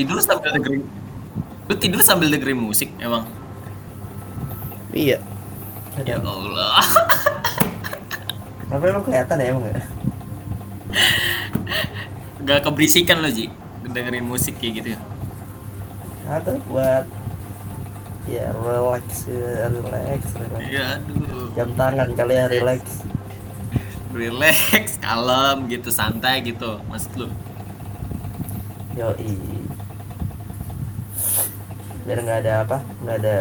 tidur sambil dengerin lu tidur sambil dengerin musik emang? Iya. Ya Allah. Tapi emang kelihatan ya emang ya? Gak keberisikan lo Ji dengerin musik kayak gitu ya? Atau buat ya relax ya, relax relax. Ya aduh. Jam tangan kali ya relax. Relax kalem gitu santai gitu maksud lu? Yo biar nggak ada apa nggak ada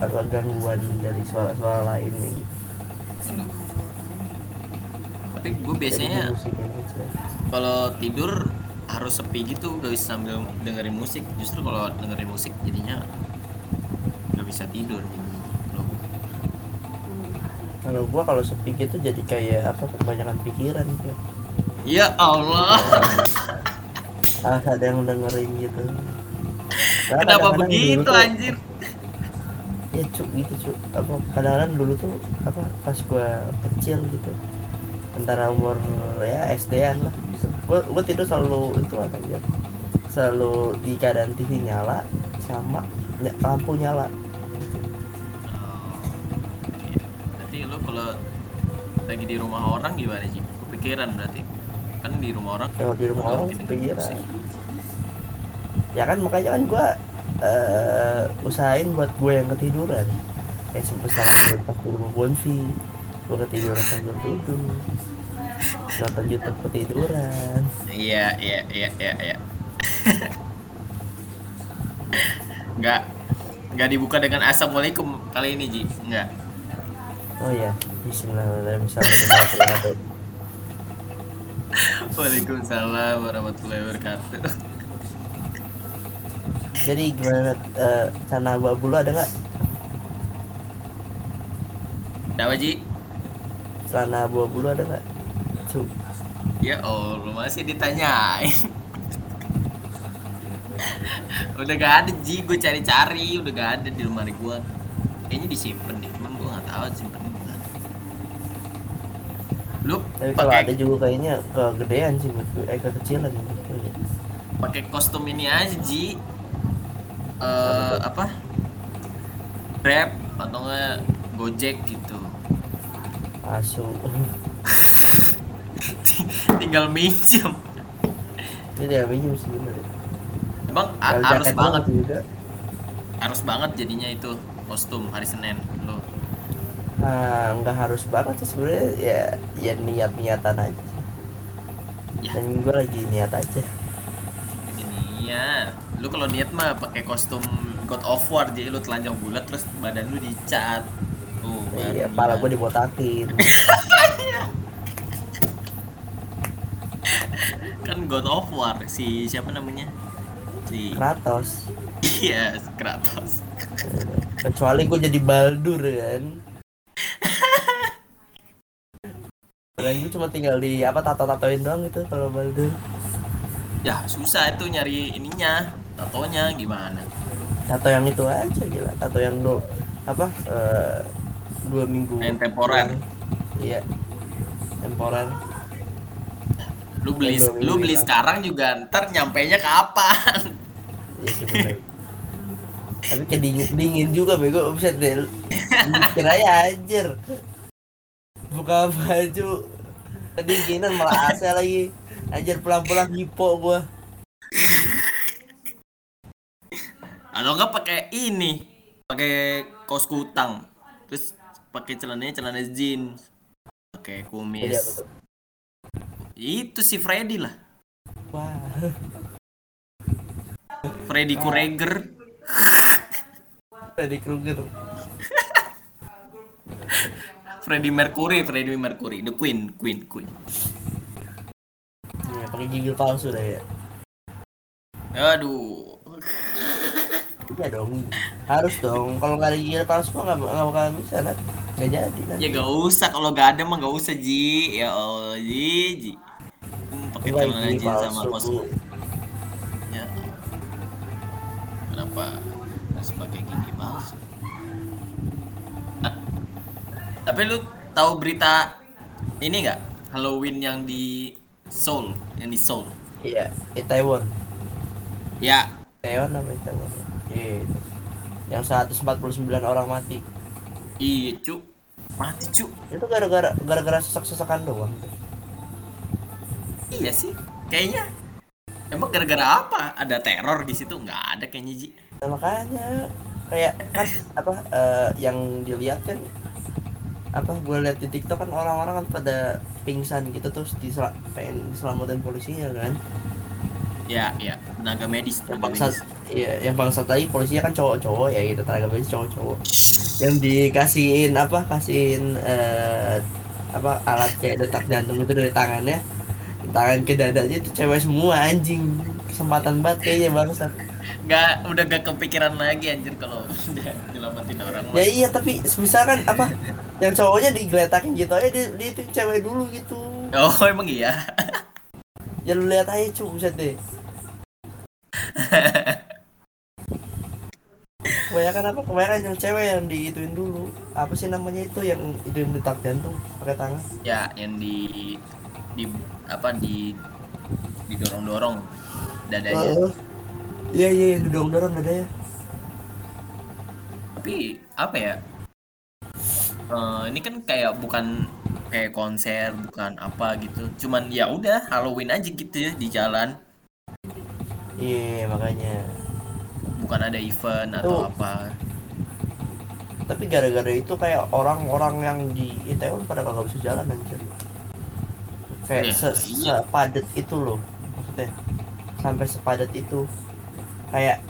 apa gangguan dari suara-suara lain nih. Tapi gue biasanya kalau tidur harus sepi gitu gak bisa sambil dengerin musik. Justru kalau dengerin musik jadinya gak bisa tidur Loh, kalau gua kalau sepi gitu jadi kayak apa kebanyakan pikiran gitu ya Allah. Ah ada yang dengerin gitu kenapa begitu tuh- anjir? Ya cuk gitu cuk apa kadang-kadang dulu tuh apa pas gua kecil gitu antara umur ya SD-an lah. Gua gua tidur selalu itu apa ya selalu di keadaan TV nyala sama lampu nyala. Berarti lu kalau lagi di rumah orang gimana sih kepikiran berarti? Kan di rumah orang kalau di rumah orang kepikiran. Ya kan makanya kan gua eh, usahain buat gue yang ketiduran. Kayak sebesar gue pas di rumah Bonfi gue ketiduran sambil duduk nonton YouTube ketiduran. Iya iya iya iya iya. Nggak nggak dibuka dengan assalamualaikum kali ini Ji. Nggak. Oh ya, Bismillahirrahmanirrahim. Waalaikumsalam warahmatullahi wabarakatuh Jadi gimana eh sana abu-abu lu ada nggak? Kenapa Ji? Celana abu-abu lu ada nggak? Cu. Ya Allah masih ditanyain Udah gak ada Ji, gue cari-cari Udah gak ada di lemari gue Kayaknya disimpan deh, cuman gue gak tahu simpen di mana Lu Tapi kalau ada pakai juga kayaknya kegedean sih eh kekecilan gitu. pakai kostum ini aja Ji eh apa Grab atau nggak Gojek gitu Asu. tinggal minjem Ini dia minjem sih bener. ya. Emang a- Kalau harus banget Juga. harus banget jadinya itu kostum hari Senin lo Nah, nggak harus banget sih sebenarnya ya ya niat-niatan aja. Ya. Dan gue lagi niat aja. ini ya lu kalau niat mah pakai kostum God of War jadi lu telanjang bulat terus badan lu dicat tuh Iya, niat. gue dibotakin. kan God of War si siapa namanya si Kratos. iya Kratos Kecuali gue jadi Baldur kan. Dan gue cuma tinggal di apa tato-tatoin doang gitu kalau Baldur. ya susah itu nyari ininya tatonya gimana Tato yang itu aja gila. Tato yang do apa eh, dua minggu. Yang temporer. Iya. Temporer. lu beli lu beli hilang. sekarang juga ntar nyampe nya kapan bener. Tapi kayak dingin, juga bego bisa deh. Mikir aja anjir. Buka baju kedinginan malah AC lagi. Anjir pulang-pulang hipo gua. Atau enggak pakai ini pakai kaos kutang terus pakai celananya celana jeans pakai kumis tuh? itu si Freddy lah Wah. Freddy. Krueger Freddy Krueger. Freddy Mercury Freddy Mercury the Queen Queen Queen Iya, pakai gigi palsu dah ya. aduh Iya dong. Harus dong. Kalau nggak ada gigi palsu nggak nggak bakal bisa kan. Nggak jadi kan. ya gak usah kalau gak ada mah gak usah Ji ya Allah Ji Ji Hmm, pakai celana gigi jeans sama palsu. ya kenapa harus pakai gigi palsu Ah, tapi lu tahu berita ini nggak Halloween yang di Seoul yang di Seoul Iya, di Taiwan. Ya, Teon apa itu gitu. yang 149 orang mati iya cu. Mati cu. itu gara-gara gara-gara sesak-sesakan doang Iya sih. Kayaknya Emang gara-gara apa? Ada teror di situ? Nggak ada kayaknya Ji. nah, makanya kayak kan apa eh, yang dilihat kan apa gue lihat di TikTok kan orang-orang kan pada pingsan gitu terus disel pengen diselamatin polisinya kan Ya, ya. Tenaga medis, tenaga bangsat medis. iya yang bangsat tadi polisinya kan cowok-cowok ya gitu tenaga medis cowok-cowok yang dikasihin apa kasihin eh, apa alat kayak detak jantung itu dari tangannya tangan ke dadanya itu cewek semua anjing kesempatan banget kayaknya bangsat Nggak, udah gak kepikiran lagi anjir kalau udah nyelamatin orang. ya iya tapi misalkan apa yang cowoknya digeletakin gitu aja dia, dia itu cewek dulu gitu Oh, emang iya. ya lu lihat aja cu buset deh kebanyakan apa kebanyakan yang cewek yang diituin dulu apa sih namanya itu yang itu yang detak jantung pakai tangan ya, yang di di apa di didorong-dorong dadanya. Oh, iya iya yang didorong dorong ada ya Tapi apa ya? Eh, ini kan kayak bukan kayak konser, bukan apa gitu. Cuman ya udah Halloween aja gitu ya di jalan. Iya makanya Bukan ada event atau Tuh. apa. tapi gara-gara itu kayak orang-orang yang di Itaewon pada kagak bisa jalan anjir kayak Iya, se iya. sepadat itu loh maksudnya sampai sepadat itu kayak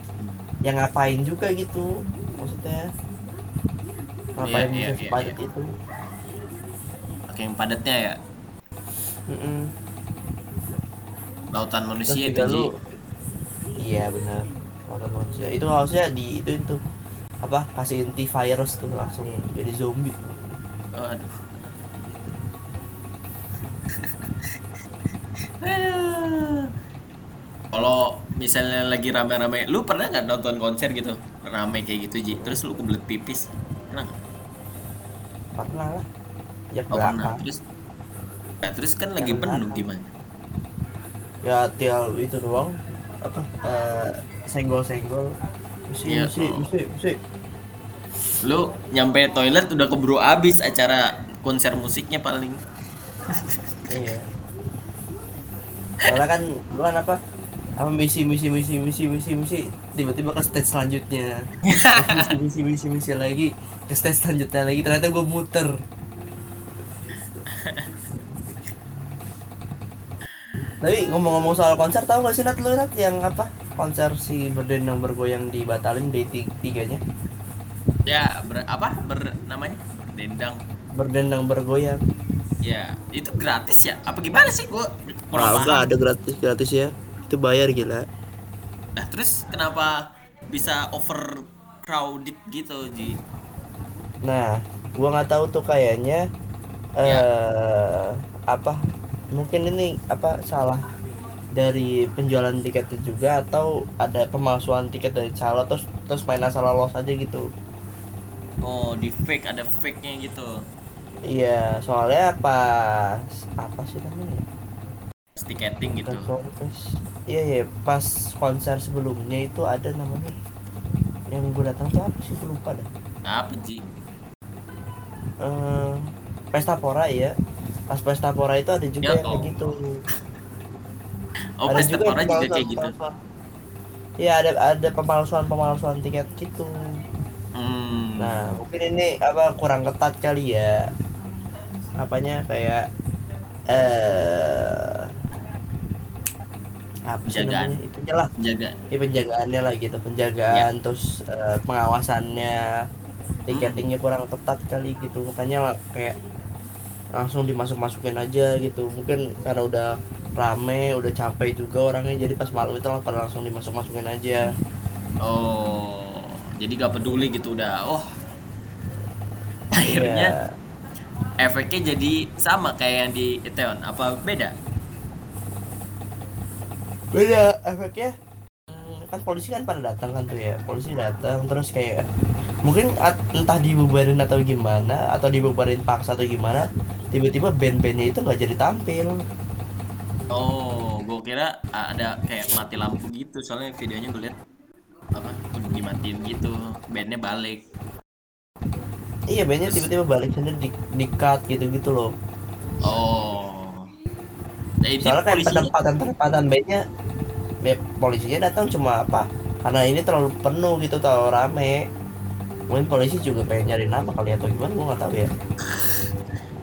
yang ngapain juga gitu maksudnya ngapain Iya, iya, bisa iya, sepadat iya. itu Oke, yang padatnya ya Mm-mm. lautan terus manusia itu lu iya benar manusia itu harusnya di itu itu apa kasih antivirus tuh langsung jadi zombie Aduh. Kalau misalnya lagi rame-rame, lu pernah nggak nonton konser gitu? Rame kayak gitu, Ji. Terus lu kebelet pipis. Pernah nggak? pernah lah ya Oh, pernah. Terus Ya, terus kan lagi penuh gimana? ya tial itu doang apa? Eh, senggol-senggol. Misi Iya, misi oh. misi misi Lu nyampe toilet udah keburu abis acara konser musiknya paling. iya. Soalnya kan lu kan apa? Apa misi misi misi misi misi misi? Tiba-tiba ke stage selanjutnya. Terus misi misi misi misi lagi. Ke stage selanjutnya lagi. Ternyata gue muter tapi ngomong-ngomong soal konser tahu gak sih Nat lu Nat yang apa konser si berdendang bergoyang dibatalin day ti- tiganya Ya, ber, apa? Ber namanya? Dendang. berdendang bergoyang Ya, itu gratis ya? Apa gimana sih gua kurang Nah, ada gratis gratis ya itu bayar gila Nah, terus kenapa bisa overcrowded gitu, Ji? Nah, gua nggak tahu tuh kayaknya eh Ya. apa mungkin ini apa salah dari penjualan tiketnya juga atau ada pemalsuan tiket dari calo terus terus main asal lolos aja gitu. Oh, di fake ada fake-nya gitu. Iya, soalnya pas apa sih namanya? Tiketing gitu. Iya iya, pas konser sebelumnya itu ada namanya yang gue datang tuh apa sih gue lupa dah. Apa, Ji? Eh, Pesta Pora ya. Pas Pesta Pora itu ada juga Ya, yang kayak oh. gitu. Oh, ada pesta juga pora juga kayak gitu. Iya ada ada pemalsuan pemalsuan tiket gitu. Hmm. Nah mungkin ini apa kurang ketat kali ya. Apanya kayak eh apa Penjagaan. namanya? Itunya lah, jaga. ya penjagaannya lah gitu, penjagaan terus eh, pengawasannya tiketingnya kurang ketat kali gitu, makanya kayak langsung dimasuk masukin aja gitu mungkin karena udah rame udah capek juga orangnya jadi pas malam itu lah pada langsung dimasuk masukin aja Oh, jadi gak peduli gitu udah. Oh. Akhirnya Iya. efeknya jadi sama kayak yang di Itaewon. Apa beda? beda efeknya Hmm, kan polisi kan pada datang kan tuh ya polisi datang terus kayak mungkin at- entah dibubarin atau gimana atau dibubarin paksa atau gimana tiba-tiba band-bandnya itu nggak jadi tampil. Oh, gue kira ada kayak mati lampu gitu soalnya videonya gue liat apa dimatiin gitu bandnya balik. Iya bandnya tiba-tiba balik sendiri di, di cut gitu-gitu loh. Oh. Nah, soalnya kayak penempatan penempatan bandnya ya, polisinya datang cuma apa? Karena ini terlalu penuh gitu terlalu rame mungkin polisi juga pengen nyari nama kali atau gimana gue nggak tahu ya.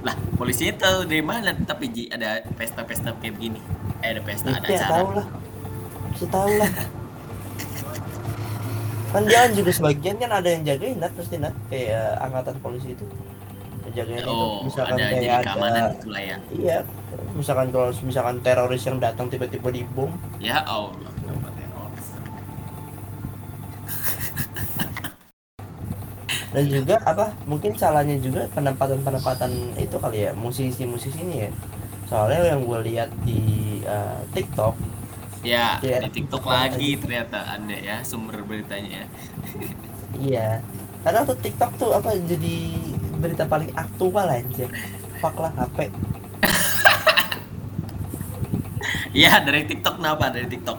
Lah polisinya tahu dari mana tapi Ji ada pesta-pesta kayak begini. Eh ada pesta ada itu ya acara. tahu lah. Tahu lah. Kan jalan juga sebagian kan ada yang jagain nat pasti nat. Kayak angkatan polisi itu. Jagain itu. Oh misalkan ada kayak ada keamanan gitu lah ya. Iya. Misalkan kalau misalkan teroris yang datang tiba-tiba dibom ya Allah kenapa teroris dan juga apa mungkin salahnya juga penempatan penempatan itu kali ya musisi-musisi ini ya. Soalnya yang gue lihat di eh, TikTok ya Iya, di TikTok lagi ternyata ada ya sumber beritanya ya. Iya. Karena tuh TikTok tuh apa jadi berita paling aktual aja fuck lah HP Iya dari TikTok kenapa dari TikTok?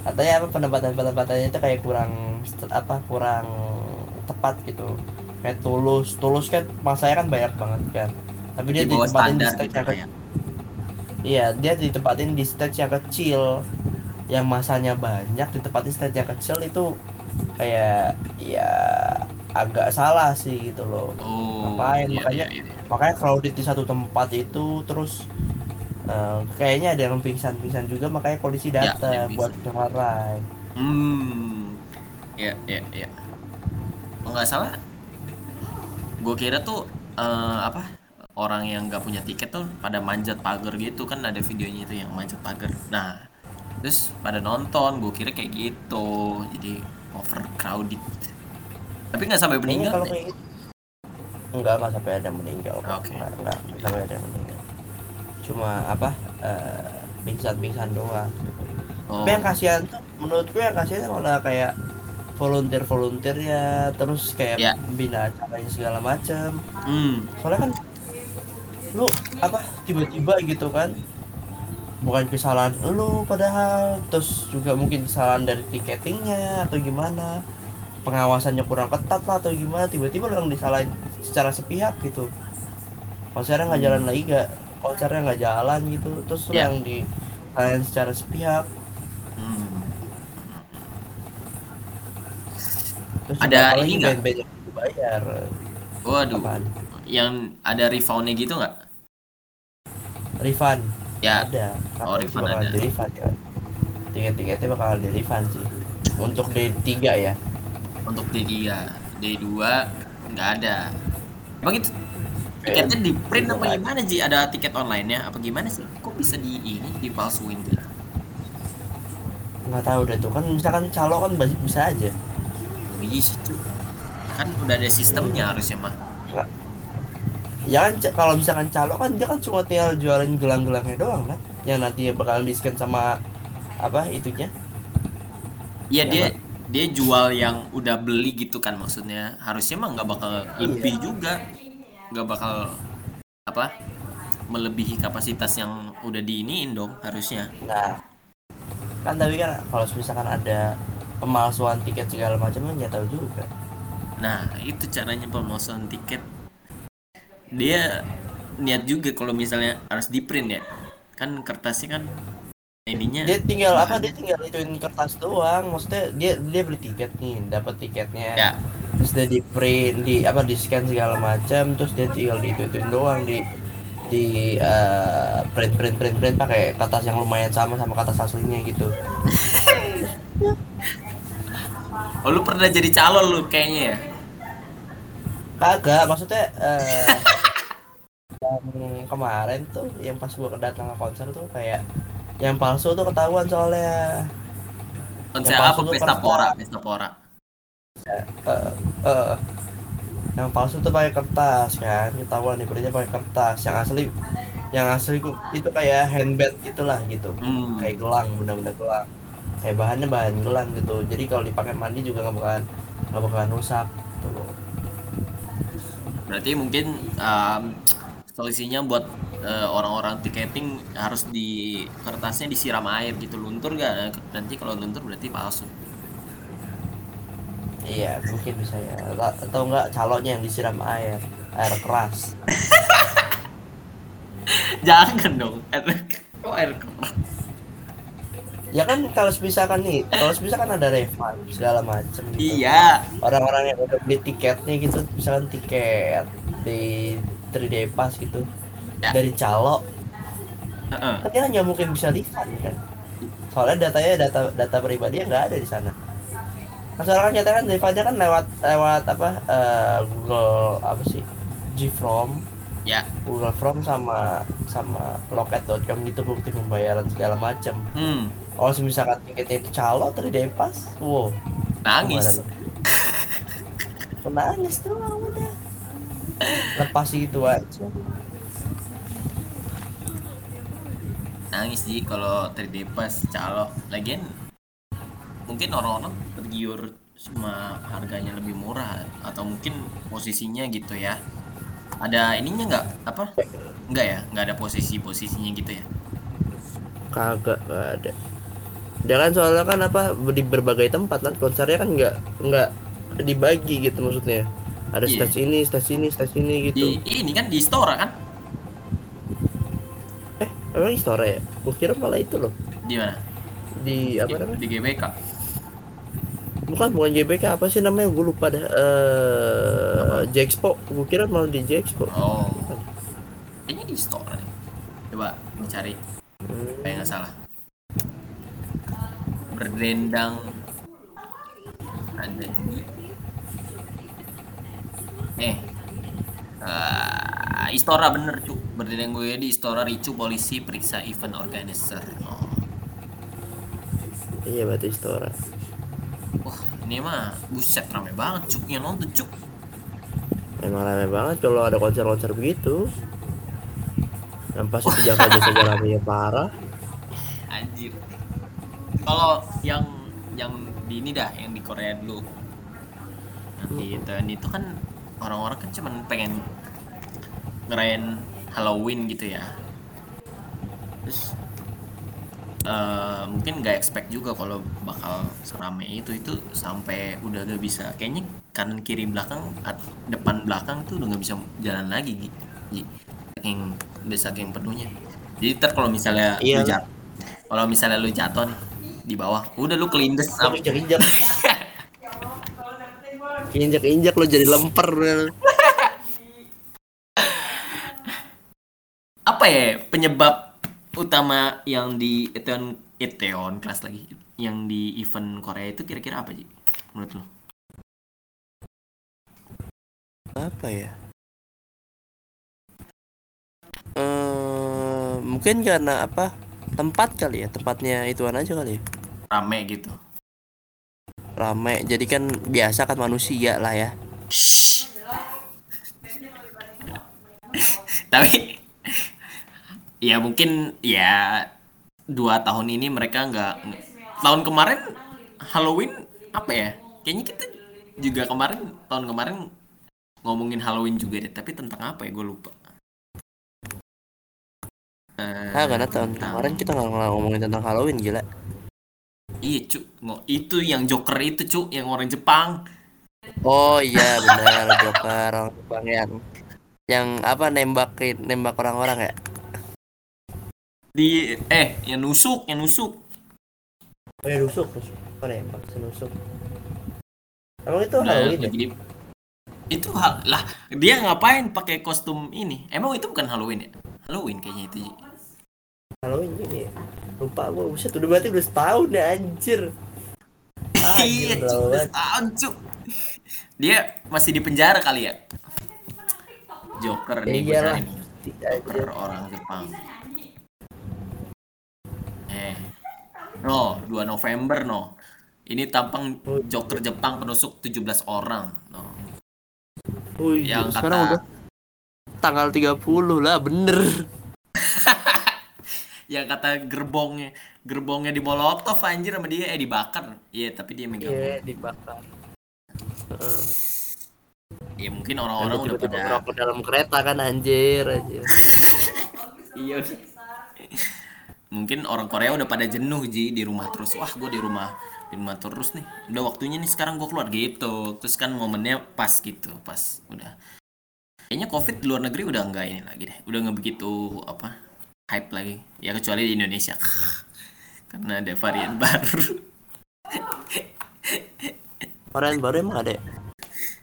Katanya apa penempatan penempatannya itu kayak kurang apa kurang tepat gitu. Kayak tulus tulus kan masanya kan banyak banget kan. Tapi dia di ditempatin di stage gitu yang kayak ke- iya dia ditempatin di stage yang kecil. Yang masanya banyak ditempatin stage yang kecil itu kayak ya agak salah sih gitu loh. Oh Ngapain? iya, Makanya- iya, iya. makanya crowded di satu tempat itu terus eh, kayaknya ada yang pingsan-pingsan juga makanya polisi Ya, datang yang buat ngelarai Hmm, ya, ya, ya. Nggak salah, gue kira tuh eh, apa orang yang nggak punya tiket tuh pada manjat pagar gitu kan ada videonya itu yang manjat pagar. Nah, terus pada nonton, gue kira kayak gitu, jadi overcrowded. Tapi nggak sampai meninggal kalau kayak gitu enggak enggak sampai ada meninggal. Oke. enggak, enggak sampai ada meninggal cuma apa eh, pingsan-pingsan doang gitu. Oh, tapi yang kasihan tuh menurut gue yang kasihan malah kayak volunteer volunteer ya terus kayak Ya. bina acaranya segala macam hmm, soalnya kan lu apa tiba-tiba gitu kan bukan kesalahan lu padahal terus juga mungkin kesalahan dari tiketingnya atau gimana pengawasannya kurang ketat lah atau gimana tiba-tiba lu yang disalahin secara sepihak gitu. Konsernya nggak jalan lagi gak konsernya nggak jalan gitu terus lu Ya. yang disalahin secara sepihak hmm. Terus Ada ini nggak? yang dibayar Waduh, apaan? Yang ada reboundnya gitu nggak? refund? Ya, ada. Oh, Katanya sih refund ada. di refund kan tiket-tiketnya bakal di refund sih. Untuk D3 ya. Untuk D3 D2 nggak ada. Bang itu tiketnya di print apa gimana Ji? Ada tiket online-nya? Apa gimana sih? Kok bisa di ini dipalsuin gitu? nggak tahu deh tuh. Kan misalkan calo kan bisa aja Iya sih cu. Kan udah ada sistemnya harusnya mah. ya kan kalau misalkan calo kan dia kan cuma tinggal jualan gelang-gelangnya doang kan yang nanti bakal di scan sama apa itunya Iya Ya, dia dia jual yang udah beli gitu kan maksudnya. Harusnya mah nggak bakal lebih juga. Nggak bakal apa? melebihi kapasitas yang udah diiniin dong harusnya. nah kan tapi kan kalau misalkan ada pemalsuan tiket segala macam kan nggak tahu juga. Nah, itu caranya pemalsuan tiket. Dia niat juga kalau misalnya harus di print ya. Kan kertasnya kan ininya dia tinggal apa? dia tinggal ituin kertas doang. Maksudnya dia dia beli tiket nih dapat tiketnya. Ya. terus dia di print di apa di scan segala macam. Terus dia tinggal di ituin doang di di eh, print print print print pakai kertas yang lumayan sama sama kertas aslinya gitu Oh, lu pernah jadi calon lu kayaknya ya? kagak maksudnya eh yang kemarin tuh yang pas gua datang ke konser tuh kayak yang palsu tuh ketahuan soalnya Konser apa? Pesta pora, pesta pora. eh eh, yang palsu tuh pakai kertas kan ketahuan nih printnya pakai kertas yang asli yang asli itu kayak handbag gitulah gitu Hmm. kayak gelang bener-bener gelang kayak bahannya bahan gelang gitu. Jadi kalau dipakai mandi juga nggak bakalan nggak bakalan rusak gitu. Berarti mungkin um, solusinya buat eh, orang-orang tiketing harus di kertasnya disiram air gitu. Luntur gak nanti kalau luntur berarti palsu. Iya mungkin bisa ya. Atau enggak calonnya yang disiram air. Air keras. Jangan dong. Air kok air keras ya kan kalau misalkan nih kalau misalkan ada refund segala macem gitu. iya. Orang-orang yang udah beli tiketnya gitu misalkan tiket di 3D Pass gitu Ya. dari calo. Heeh. kan dia nggak mungkin bisa refund kan. Soalnya datanya data data pribadi nggak ada di sana. Nah, soalnya kan nyata kan refundnya kan lewat lewat apa eh, Google apa sih Gfrom. Ya. Google From sama sama loket.com gitu bukti pembayaran segala macam hmm kalau misalkan tiketnya itu calo 3D Pass wow nangis? Nangis doang udah. Lepas itu aja. nangis sih kalau 3D pas calo lagian mungkin orang-orang tergiur sama harganya lebih murah atau mungkin posisinya gitu ya ada ininya nggak apa nggak ya nggak ada posisi posisinya gitu ya Kagak gak ada. Dia kan soalnya kan apa di berbagai tempat kan konsernya kan nggak nggak dibagi gitu maksudnya. Ada Iya. stage ini, stage ini, stage ini gitu. di ini kan di store kan Eh, emang Istora ya? Gue kira malah itu loh. di mana Di apa di, namanya? di GBK Bukan bukan JBK apa sih namanya? Gue lupa dah. Eh, Jexpo. Gue kira malah di Jexpo. oh kayaknya di store deh. coba mencari Hmm. kayak nggak salah berdendang ada. Di eh. Uh, Istora bener cu berdendang gue di Istora ricu polisi periksa event organizer. Oh. Iya berarti Istora. wah ini mah buset rame banget cuk. Yang nonton cuk. Emang rame banget kalau ada konser-konser begitu. Yang pasti jasa jasa ramenya parah. anjir kalau yang yang di ini dah yang di Korea dulu yang di Itaewon itu kan orang-orang kan cuman pengen ngerayain Halloween gitu ya terus eh, mungkin nggak expect juga kalau bakal serame itu itu sampai udah gak bisa kayaknya kanan kiri belakang depan belakang tuh udah nggak bisa jalan lagi Gi. Gi. saking udah saking penuhnya jadi ntar kalau misalnya Iya. lu jat kalau misalnya lu jatuh nih di bawah udah lu kelindes sama injak-injak. Injak-injak lo jadi lemper. apa ya penyebab utama yang di Itaewon Itaewon kelas lagi yang di event Korea itu kira-kira apa sih menurut lu? Apa ya? Eh, mungkin karena apa? Tempat kali ya, tempatnya ituan aja kali ya. Rame gitu. Rame. Jadi kan biasa kan manusia lah ya. Tapi ya mungkin ya dua tahun ini mereka nggak tahun kemarin Halloween apa ya? Kayaknya kita juga kemarin tahun kemarin ngomongin Halloween juga deh. Tapi tentang apa ya? Gue lupa. Eh, Ah, karena tahun tentang- kemarin kita nggak ngomongin tentang Halloween gila. Iya cu, Ngo- itu yang Joker itu cu, yang orang Jepang. Oh iya benar Joker orang Jepang yang yang apa nembakin nembak orang-orang ya. Di eh yang nusuk, yang nusuk. Oh ya nusuk, nusuk. Oh nembak, senusuk. Emang itu Udah, Halloween ya? lagi di- itu hal lah dia ngapain pakai kostum ini? Emang itu bukan Halloween ya? Halloween kayaknya itu. Halloween ini ya? Lupa gua, buset udah berarti udah setahun ya anjir. Iya, setahun, cu. Dia masih di penjara kali ya? Joker nih gue Iyalah. cari Joker orang Jepang. Eh. No, 2 November no. Ini tampang Joker Jepang penusuk 17 orang. No. Wih, Yang sekarang kata udah tanggal 30 lah, bener. yang kata gerbongnya gerbongnya di molotov anjir sama dia eh dibakar. Iya, tapi dia megang. Iya, dibakar. Heeh. Ya mungkin orang-orang udah pada ngerokok dalam kereta kan anjir anjir. Iya. Mungkin orang Korea udah pada jenuh Ji di rumah terus. Wah, gue di rumah di rumah terus nih. Udah waktunya nih sekarang gue keluar gitu. Terus kan momennya pas gitu, pas udah. Kayaknya COVID di luar negeri udah enggak ini lagi deh. Udah nggak begitu apa hype lagi. Ya kecuali di Indonesia. Karena ada varian baru. Varian baru emang ada ya?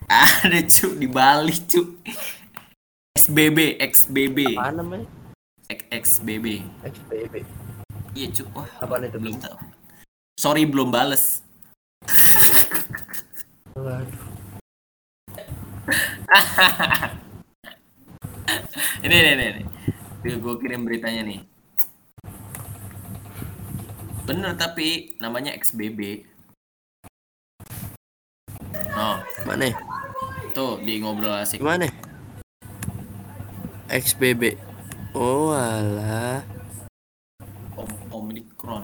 ada cu di Bali cu. XBB, XBB, Apa namanya? X- XBB. XPB. Iya cu. Wah, Apaan itu? belum tahu. Sorry belum bales. Ini ini ini, ini. gue kirim beritanya nih bener tapi namanya XBB oh Mana? tuh di ngobrol asik Gimana? XBB. Oh alah. Om Omicron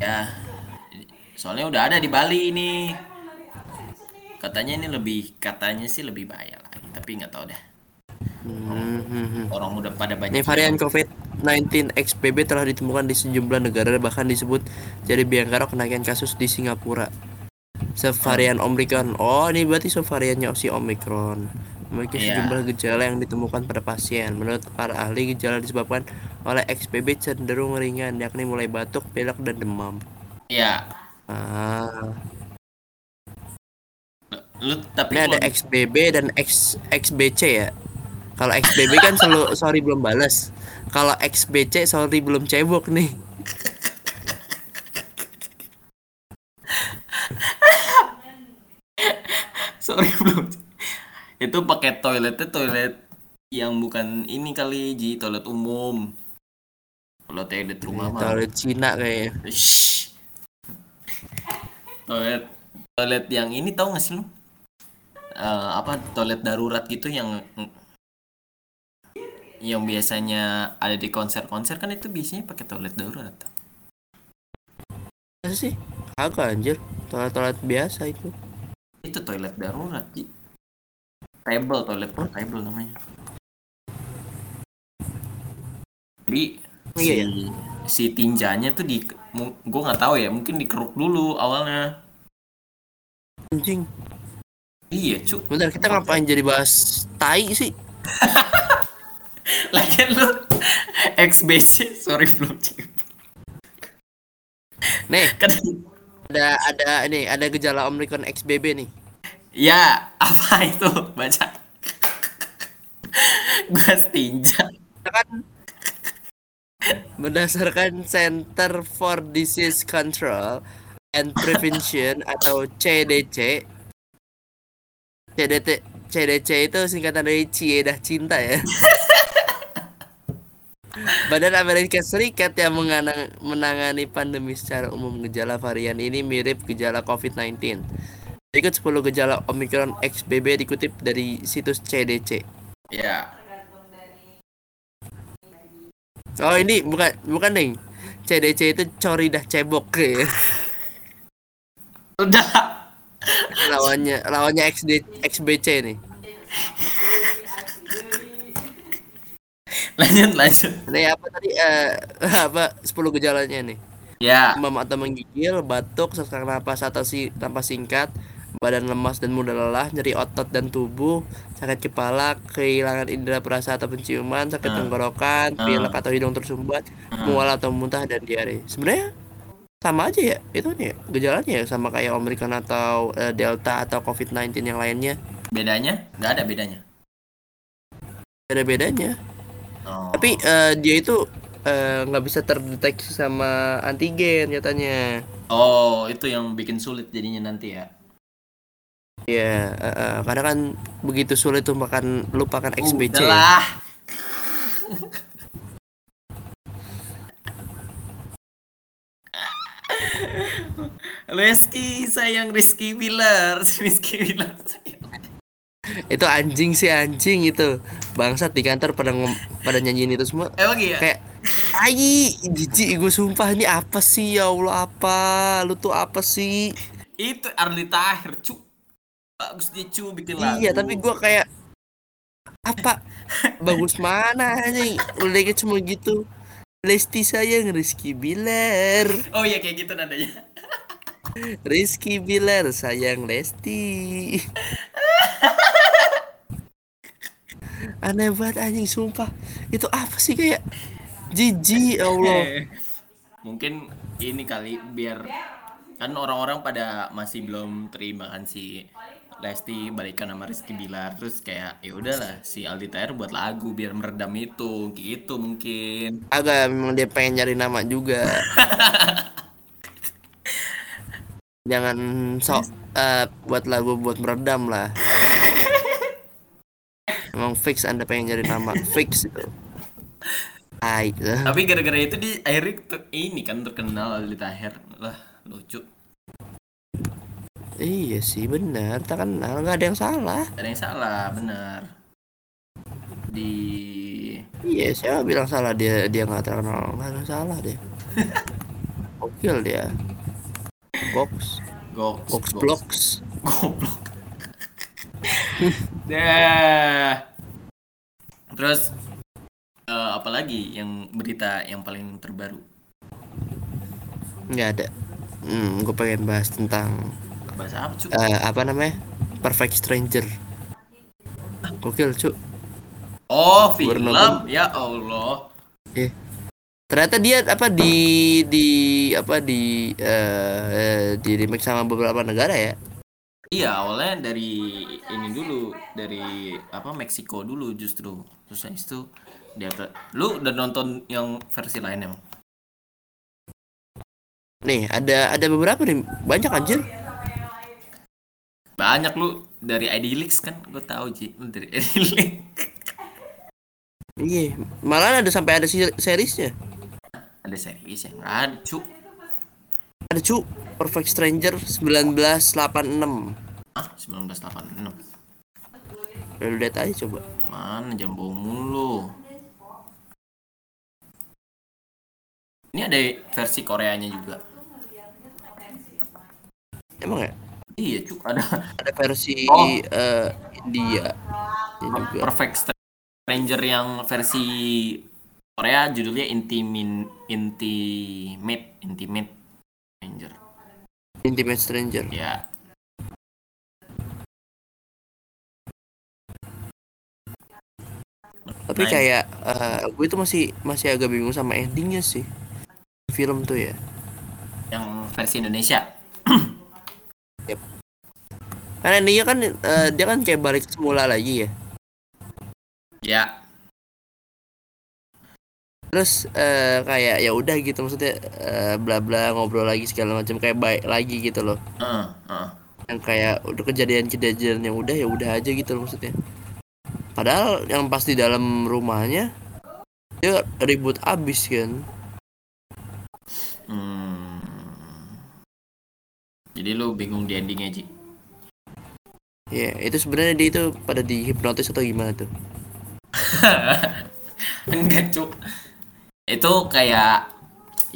ya soalnya udah ada di Bali ini katanya ini lebih katanya sih lebih bahaya lagi tapi nggak tahu deh Hmm, hmm, hmm. orang udah pada banyak Ini varian COVID-19 XBB telah ditemukan di sejumlah negara bahkan disebut jadi biangkerok kenaikan kasus di Singapura. Sevarian Omicron. Oh, ini berarti subvariannya si Omicron. Memiliki Iya. sejumlah gejala yang ditemukan pada pasien. Menurut para ahli, gejala disebabkan oleh XBB cenderung ringan, yakni mulai batuk, pilek, dan demam. ya Ah, lu tapi ini ada XBB dan X, XBC ya. Kalau XBB kan selalu sorry belum balas. Kalau XBC sorry belum cebok nih. Sorry belum. Itu pakai toiletnya toilet yang bukan ini kali Ji, toilet umum. Kalau toilet rumah mah. Toilet Cina kayaknya. Toilet toilet yang ini tahu nggak sih lu? Eh, apa toilet darurat gitu yang yang biasanya ada di konser-konser kan itu biasanya pakai toilet darurat. Masa sih? Kagak anjir. Toilet-toilet biasa itu. Itu toilet darurat, Ji. Table, toilet portable namanya. Jadi si, Iya, si tinjanya tuh di gue nggak tahu ya, mungkin dikeruk dulu awalnya. Anjing. Iya, cuk. Bentar, kita ngapain jadi bahas tai sih? Lagian lu XBC, sorry belum. Nih, Kan ada ada ini, ada gejala Omicron XBB nih. ya, apa itu? Baca. Gua tinja. Kan berdasarkan Center for Disease Control and Prevention atau CDC CDC CDC itu singkatan dari Ciedah Cinta ya Badan Amerika Serikat yang menangani pandemi secara umum gejala varian ini mirip gejala COVID-19 Berikut 10 gejala Omicron XBB dikutip dari situs CDC Ya. Oh ini bukan bukan nih CDC itu cori dah cebok ya. Udah. lawannya lawannya XD, XBC nih Lanjut, lanjut. ini apa tadi eh, apa 10 gejalanya nih Ya. demam atau menggigil batuk sesak napas atau si napas singkat badan lemas dan mudah lelah nyeri otot dan tubuh sakit kepala kehilangan indera perasa atau penciuman sakit Ah. tenggorokan Ah. pilek atau hidung tersumbat Ah. mual atau muntah dan diare sebenarnya sama aja ya itu nih gejalanya ya sama kayak Omicron atau eh, Delta atau COVID-19 yang lainnya Bedanya? Nggak ada bedanya. ada bedanya Oh. tapi eh, dia itu eh, nggak bisa terdeteksi sama antigen nyatanya Oh, itu yang bikin sulit jadinya nanti ya. Iya, eh, eh, karena kan begitu sulit tuh makan lupakan XBC. Udahlah. Rizky sayang Rizky Bilar Rizky Bilar sayang. Itu anjing sih anjing itu. Bangsat di kantor pada ngom- pada nyanyiin itu semua. Emang iya? Kayak ai jijik gue sumpah ini apa sih ya Allah apa? Lu tuh apa sih? Itu Arli Tahir cu Bagus dia cu bikin lagu Iya, tapi gua kayak apa bagus mana anjing udah cuma gitu Lesti sayang Rizky Bilar Oh iya kayak gitu nadanya. Rizky Bilar sayang Lesti aneh banget anjing sumpah. Itu apa sih kayak jijik ya Allah. Mungkin ini kali biar kan orang-orang pada masih belum terima kan si Lesti balikan sama Rizky Bilar. Terus kayak ya udahlah si Aldi Taher buat lagu biar meredam itu gitu mungkin. Agak memang dia pengen nyari nama juga. Jangan sok eh, buat lagu buat meredam lah emang fix anda pengen nyari nama. Fix itu. Hai tapi gara-gara itu di ter- ini kan terkenal Aldi Taher lah lucu. Iya sih benar tak kenal nggak ada yang salah. Ada yang salah benar di iya siapa bilang salah? Dia dia nggak terkenal. Nggak ada yang salah dia Gokil dia. Box Gox box Gox. blocks. Goblok dah terus eh, apa lagi yang berita yang paling terbaru? Nggak ada. Hmm gue pengen bahas tentang bahasa apa cuy eh, apa namanya? Perfect Stranger. Gokil cu oh film. ya Allah. Eh, ternyata dia apa di di apa di eh, eh, di remake sama beberapa negara ya iya awalnya dari ini dulu dari apa Meksiko dulu justru. Terus habis itu dia lu udah nonton yang versi lain emang? Nih ada ada beberapa nih. Banyak anjir. Banyak lu. Dari Idylix kan? Gue tahu Ji. Dari Idylix iya malah ada sampai ada seriesnya. Ada series yang nggak ada cu. Ada cu Perfect Stranger 1986 ah 1986 Lu lihat aja coba Mana jam bohong mulu. Ini ada versi Koreanya juga. emang ya Iya, cuk, ada ada versi Oh. eh, India juga Perfect Stranger yang versi Korea judulnya Intimin Intimate Intimate Stranger. Intimate Stranger Ya. tapi Nah, kayak eh, gue itu masih masih agak bingung sama endingnya sih film tuh ya yang versi Indonesia. karena endingnya kan eh, dia kan kayak balik semula lagi ya Ya. Terus eh, kayak ya udah gitu maksudnya eh, bla bla ngobrol lagi segala macam kayak baik lagi gitu loh Heeh, heeh. yang kayak udah kejadian-kejadian yang udah ya udah aja gitu loh maksudnya padahal yang pas di dalam rumahnya dia ribut abis kan Hmm. Jadi lu bingung di endingnya, Ji? ya itu sebenarnya dia itu pada dihipnotis atau gimana tuh Enggak, Cuk. Itu kayak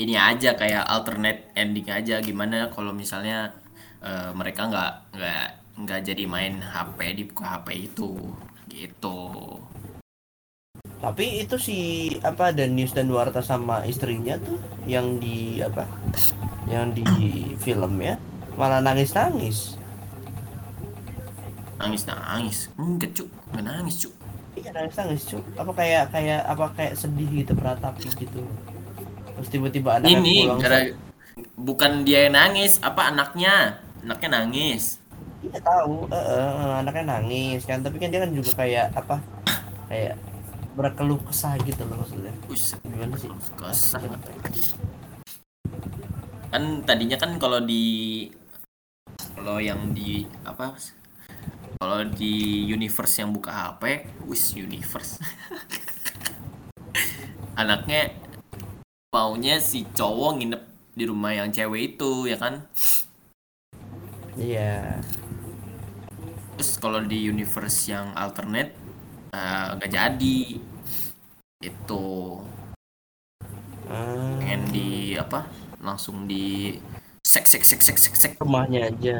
ini aja kayak alternate ending aja gimana kalau misalnya eh, mereka nggak nggak nggak jadi main HP di buka HP itu gitu. Tapi itu si apa dan News dan Warta sama istrinya tuh yang di apa? Yang di film ya malah nangis-nangis. Nangis nangis. Enggak, Cuk. Nggak nangis, Cuk. Iya nangis-nangis cu. Apa kayak kayak apa kayak sedih gitu meratapi gitu. Terus tiba-tiba anaknya Ini pulang. gara bukan dia yang nangis, apa anaknya? Anaknya nangis. Iya tahu, eh, eh, eh, anaknya nangis kan. Tapi kan dia kan juga kayak apa? Kayak berkeluh kesah gitu loh maksudnya. Us, Gimana sih? kesah. Kan tadinya kan kalau di kalau yang di apa? Kalau di universe yang buka HP, wis universe. Anaknya maunya si cowok nginep di rumah yang cewek itu ya kan? Iya. Terus kalau di universe yang alternate eh, nggak jadi. Itu Ah, pengen di apa? Langsung di sek sek sek sek sek sek. rumahnya aja.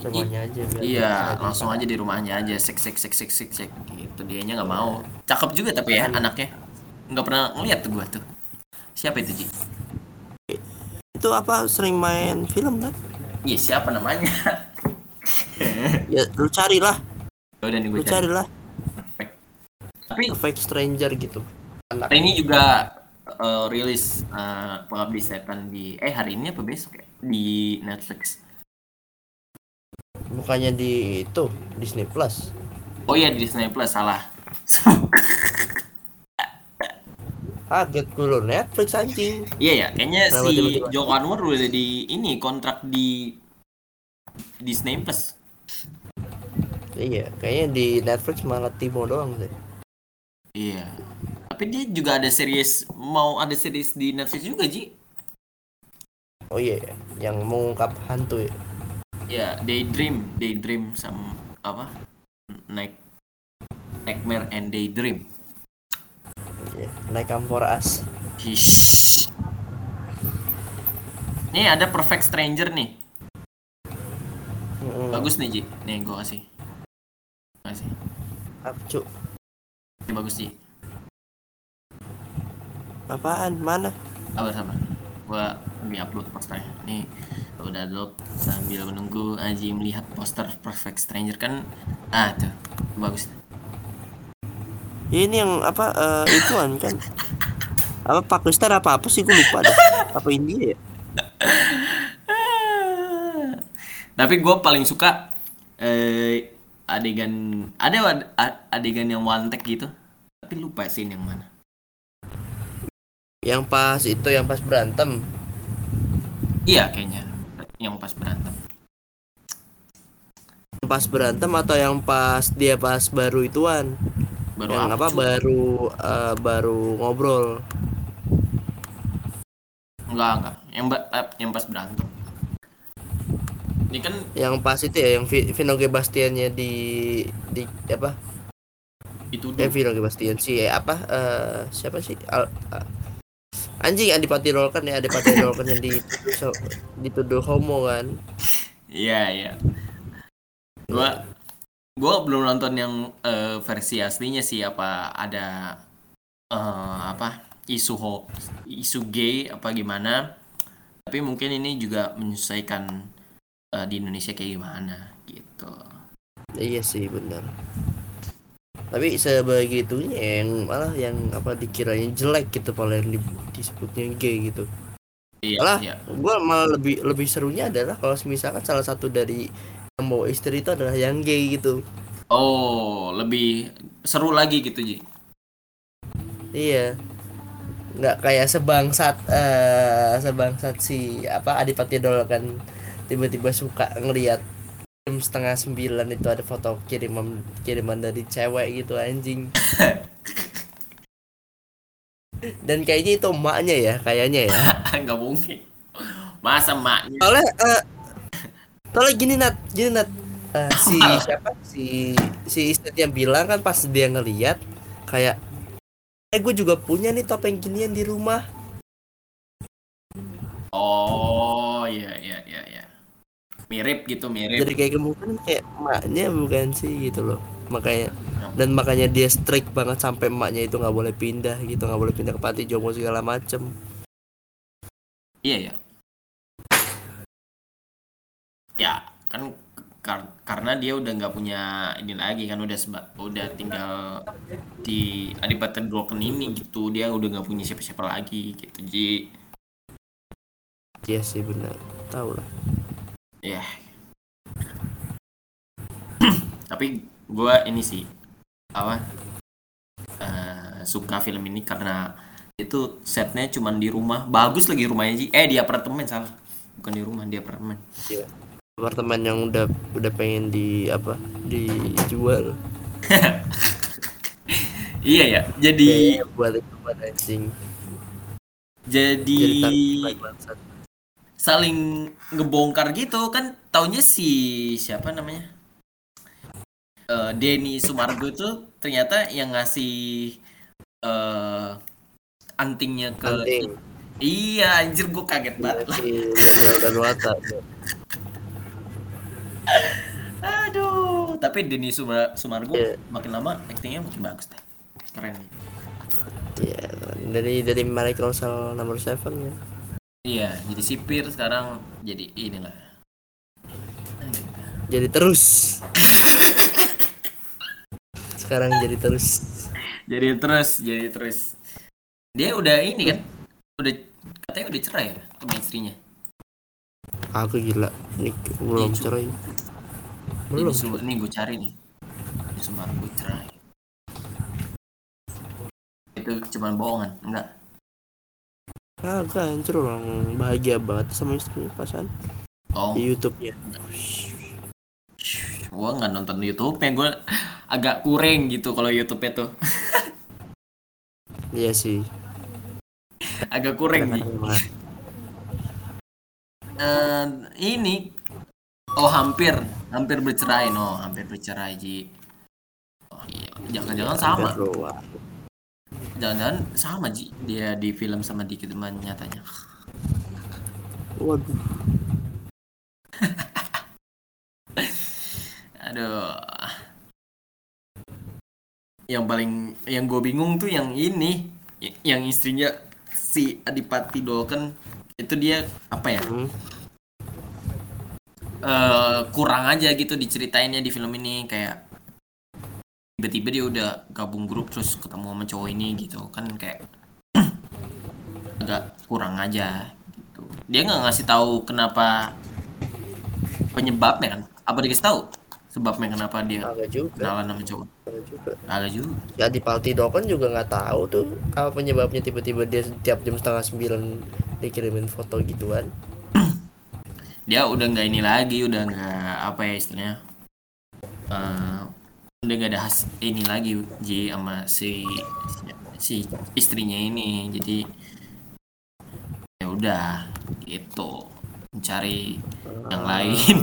Rumahnya aja biar Iya, langsung aja di rumahnya aja sek sek sek sek sek sek gitu. Dianya nggak mau. Cakep juga tapi ya anaknya. Nggak pernah ngeliat tuh gua tuh. Siapa itu Ji? Itu apa sering main film kan? Iya siapa namanya? Ya lu carilah, Ya Udah nih gue lu carilah. Tapi Perfect Stranger gitu. Anak. hari ini juga eh, rilis eh, Pengabdi Setan di eh hari ini apa besok ya di Netflix. Bukannya di itu Disney Plus. Oh iya di Disney Plus salah. Kaget gue lu Netflix anjing. Iya ya, kayaknya Kenapa si tiba-tiba? Joko Anwar udah di ini kontrak di Disney Plus. Iya, kayaknya di Netflix malah Timo doang deh. Iya. Tapi dia juga ada series mau ada series di Netflix juga, Ji. Oh iya, iya. yang mengungkap hantu ya. Ya, Daydream, Daydream sama apa? Night Nightmare and Daydream. Naik for Us. Hish. Nih ada Perfect Stranger nih. Mm-mm. Bagus nih, Ji. Nih gua kasih. Kasih. Apa, Cuk? Ini bagus, Ji. Apaan? Mana? Sabar, sabar. Gua lagi upload posternya. Nih, udah upload sambil menunggu Aji melihat poster Perfect Stranger kan. Ah, tuh. Bagus. Ini yang apa eh, ituan kan? Apa Pakistan apa apa sih gue lupa deh. Apa India ya? Tapi gue paling suka eh, adegan ada adegan yang one take gitu. Tapi lupa sih yang mana. Yang pas itu yang pas berantem. Iya kayaknya yang pas berantem. Yang Pas berantem atau yang pas dia pas baru ituan? Baru yang apa baru eh, baru ngobrol. Enggak, enggak. Yang eh, yang pas berantem. Ini kan Yang pas itu ya yang Vi- Vino Gebastiannya di di apa? itu Eh. Vino Gebastian sih eh, apa eh, siapa sih? Al, a- anjing Adipati Dolken ya Adipati Dolken yang dituduh so- dituduh homo kan. Iya, iya. Gua gua belum nonton yang eh, versi aslinya sih apa ada eh, apa isu ho isu gay apa gimana. Tapi mungkin ini juga menyesuaikan eh, di Indonesia kayak gimana gitu. Iya sih benar. Tapi sebegitunya yang malah yang apa dikiranya jelek gitu malah yang di- disebutnya gay gitu. Iya, Malah iya. gua malah lebih lebih serunya adalah kalau misalkan salah satu dari yang bawa istri itu adalah yang gay gitu. Oh, lebih seru lagi gitu, Ji. Iya. Nggak kayak sebangsat eh sebangsat si apa Adipati Dolken tiba-tiba suka ngelihat jam setengah sembilan itu ada foto kiriman kiriman dari cewek gitu anjing. Dan kayaknya itu emaknya ya, kayaknya ya. Nggak mungkin. Masa maknya Soalnya eh soalnya gini Nat, gini Nat. Eh, si siapa? Si si istri yang bilang kan pas dia ngeliat kayak eh gue juga punya nih topeng ginian di rumah. Oh, iya iya iya iya. Mirip gitu, mirip. Jadi kayak kemungkinan kayak emaknya bukan sih gitu loh. Makanya dan makanya dia strict banget sampai emaknya itu nggak boleh pindah gitu, nggak boleh pindah ke panti jompo segala macem. Iya ya. Ya kan kar- karena dia udah nggak punya ini lagi kan udah seba- udah tinggal di Adipati Dolken ini gitu dia udah nggak punya siapa-siapa lagi gitu jadi Iya sih benar. Tahu lah. Ya tapi gua ini sih apa eh, suka film ini karena itu setnya cuman di rumah bagus lagi rumahnya Ji eh di apartemen salah bukan di rumah di apartemen Iya. Apartemen yang udah udah pengen di apa? dijual. iya ya jadi Kayaknya buat itu buat anjing. jadi Jadi. Saling ngebongkar gitu kan taunya si siapa namanya Eh Denny Sumargo itu ternyata yang ngasih eh antingnya ke Anting. iya anjir gue kaget Iya banget lah sih, Manuel dan Wata. tapi Denny Sumar Sumargo Iya. makin lama aktingnya makin bagus deh keren Iya, dari dari Michael Cell nomor 7 ya. Iya jadi sipir sekarang jadi inilah Jadi terus. Sekarang jadi terus. jadi terus jadi terus dia udah ini kan udah katanya udah cerai ya sama istrinya Aku gila. Nih belum cu. cerai. belum Belum. ini, gue cari nih Denny Sumargo cerai itu cuman bohongan enggak Kagak hancur orang bahagia banget sama istrinya pasan oh di YouTube-nya. gue nggak nonton YouTube-nya gue agak kurang gitu kalau YouTube-nya tuh Iya sih. agak kurang nih. Eh, ini oh hampir hampir bercerai no hampir bercerai ji oh, iya. jangan-jangan sama doang. Jangan-jangan sama ji. Dia di film sama di teman nyatanya. Waduh. aduh. Yang paling yang gue bingung tuh yang ini. Yang istrinya si Adipati Dolken itu dia apa ya? Hmm. eh kurang aja gitu diceritainnya di film ini. Kayak tiba-tiba dia udah gabung grup terus ketemu sama cowok ini gitu kan kayak agak kurang aja gitu dia nggak ngasih tahu kenapa penyebabnya kan apa dikasih tahu sebabnya kenapa dia Agak juga. kenalan sama cowok Agak juga. agak juga Ya di Palti Dokon juga nggak tahu tuh apa penyebabnya tiba-tiba dia setiap jam setengah sembilan dikirimin foto gituan. dia udah nggak ini lagi udah nggak apa ya istilahnya eh, udah nggak ada has ini lagi Ji sama si si istrinya ini. Jadi ya udah gitu. Mencari yang lain.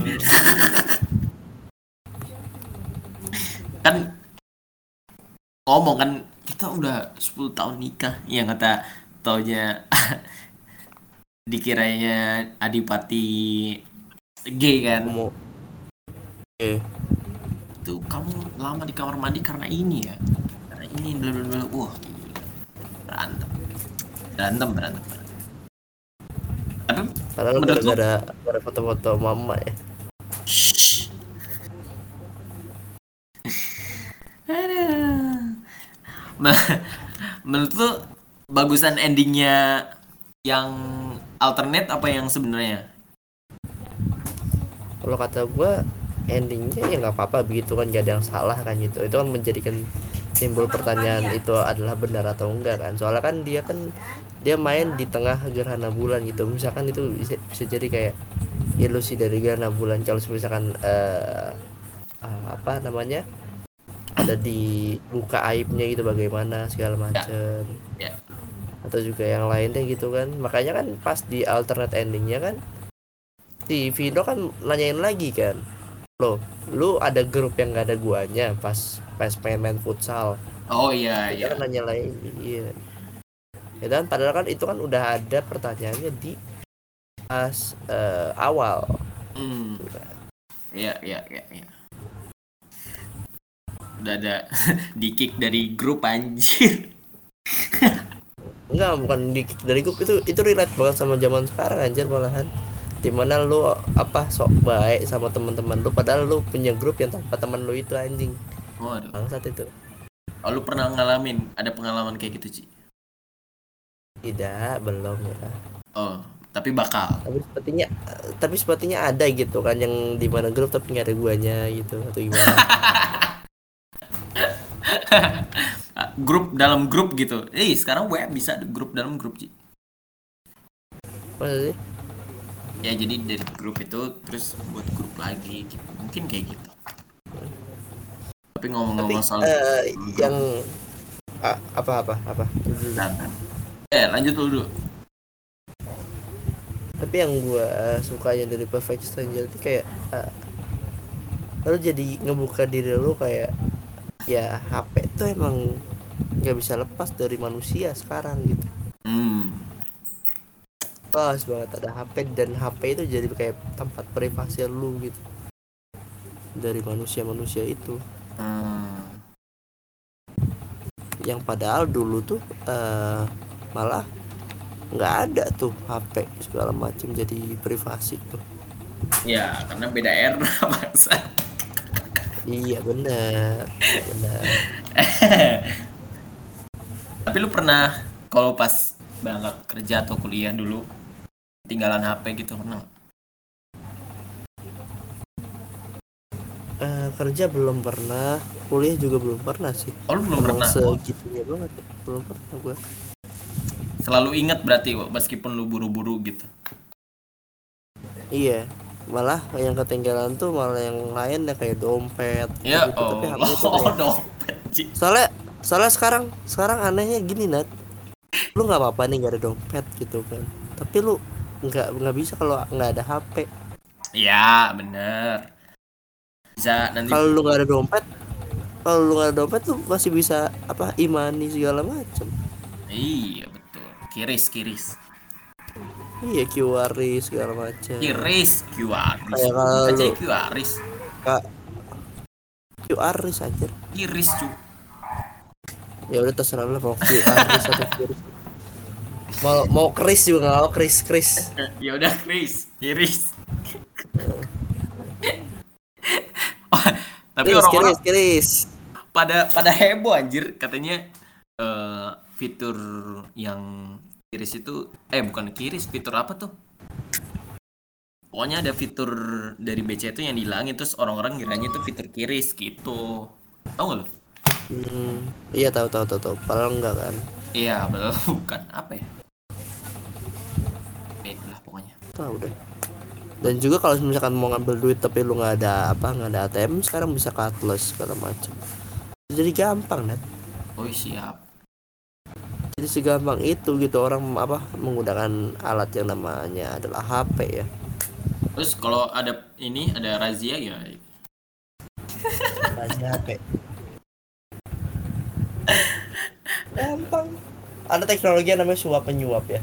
Kan ngomong kan kita udah 10 tahun nikah. Yang kata taunya dikiranya adipati gay kan? Eh itu kamu lama di kamar mandi karena ini ya? Karena ini bla bla bla. Wah berantem. Berantem berantem, tapi padahal Menurut gara-gara gara foto-foto mama ya. menurut lu bagusan endingnya yang alternate apa yang sebenarnya? Kalau kata gua endingnya ya nggak apa-apa begitu kan gak ada yang salah kan gitu. Itu kan menjadikan timbul pertanyaan itu adalah benar atau enggak kan. Soalnya kan dia kan dia main di tengah gerhana bulan gitu. Misalkan itu bisa, bisa jadi kayak ilusi dari gerhana bulan kalau misalkan eh, eh, apa namanya ada di muka aibnya gitu bagaimana segala macam ya atau juga yang lainnya gitu kan makanya kan pas di alternate endingnya kan si Vino kan nanyain lagi kan lo lu ada grup yang gak ada guanya pas pas main main futsal oh iya iya kan nanya lagi iya ya kan padahal kan itu kan udah ada pertanyaannya di pas eh, awal Hmm. Iya, iya, iya, iya. Udah ada di kick dari grup anjir. enggak bukan di dari grup itu itu relate banget sama zaman sekarang anjir malahan di mana lu apa sok baik sama teman-teman lu padahal lu punya grup yang tanpa teman lu itu anjing Waduh. bangsat itu Oh, lu pernah ngalamin ada pengalaman kayak gitu, Ci? tidak belum ya Oh, tapi bakal. tapi sepertinya tapi sepertinya ada gitu kan yang di mana grup tapi nggak ada guanya gitu atau gimana grup dalam grup gitu. Eh, sekarang WA bisa grup dalam grup, Ci. Sih Ya, jadi dari grup itu terus buat grup lagi gitu. Mungkin kayak gitu. Tapi ngomong-ngomong soal eh, yang apa apa apa Bentar, bentar. Eh, lanjut dulu. tapi yang gua sukanya dari Perfect Stranger itu kayak eh, lu jadi ngebuka diri lu kayak ya HP tuh emang nggak bisa lepas dari manusia sekarang gitu Hmm. Pas banget ada HP dan HP itu jadi kayak tempat privasi lu gitu dari manusia-manusia itu Hmm. yang padahal dulu tuh eh, malah nggak ada tuh HP segala macam jadi privasi tuh Ya, karena beda era bangsa. iya benar benar Tapi lu pernah kalau pas berangkat kerja atau kuliah dulu tinggalan HP gitu pernah? Eh, kerja belum pernah kuliah juga belum pernah sih Oh, lu belum Emang pernah. segitunya banget ya. belum pernah gue Selalu ingat berarti meskipun lu buru-buru gitu. iya malah yang ketinggalan tuh malah yang lain ya kayak dompet Ya gitu. Tapi oh, HP tuh oh kayak- dompet Ci. soalnya soalnya sekarang sekarang anehnya gini nat lu nggak apa-apa nih nggak ada dompet gitu kan tapi lu nggak nggak bisa kalau nggak ada HP Ya, bener. Bisa nanti kalau lu nggak ada dompet kalau lu nggak ada dompet lu masih bisa apa imani segala macam Iya, betul. Kiris, kiris. iya QR segala macam Kiris, QR. Kayak kalau Aja QR. kak QR aja Kiris, cu. ya udah terserah lah mau QR atau QR mau mau kris juga nggak? Mau kris kris Ya udah, Kris. Kiris. Oh, Tapi orang-orang pada pada heboh anjir. Katanya eh, fitur yang kiris itu eh bukan kiris fitur apa tuh? Pokoknya ada fitur dari BC itu yang dihilangin terus orang-orang ngiranya itu fitur kiris gitu. Tau gak lo hmm, iya tahu tahu tahu tahu padahal enggak kan? Iya belum bukan. Apa ya tahu deh. Dan juga kalau misalkan mau ngambil duit tapi lu nggak ada apa nggak ada ATM sekarang bisa cardless segala macam. Jadi gampang net oh siap. Jadi segampang itu gitu orang apa menggunakan alat yang namanya adalah HP ya. Terus kalau ada ini ada razia ya? Aja HP gampang. Ada teknologi yang namanya suap penyuap ya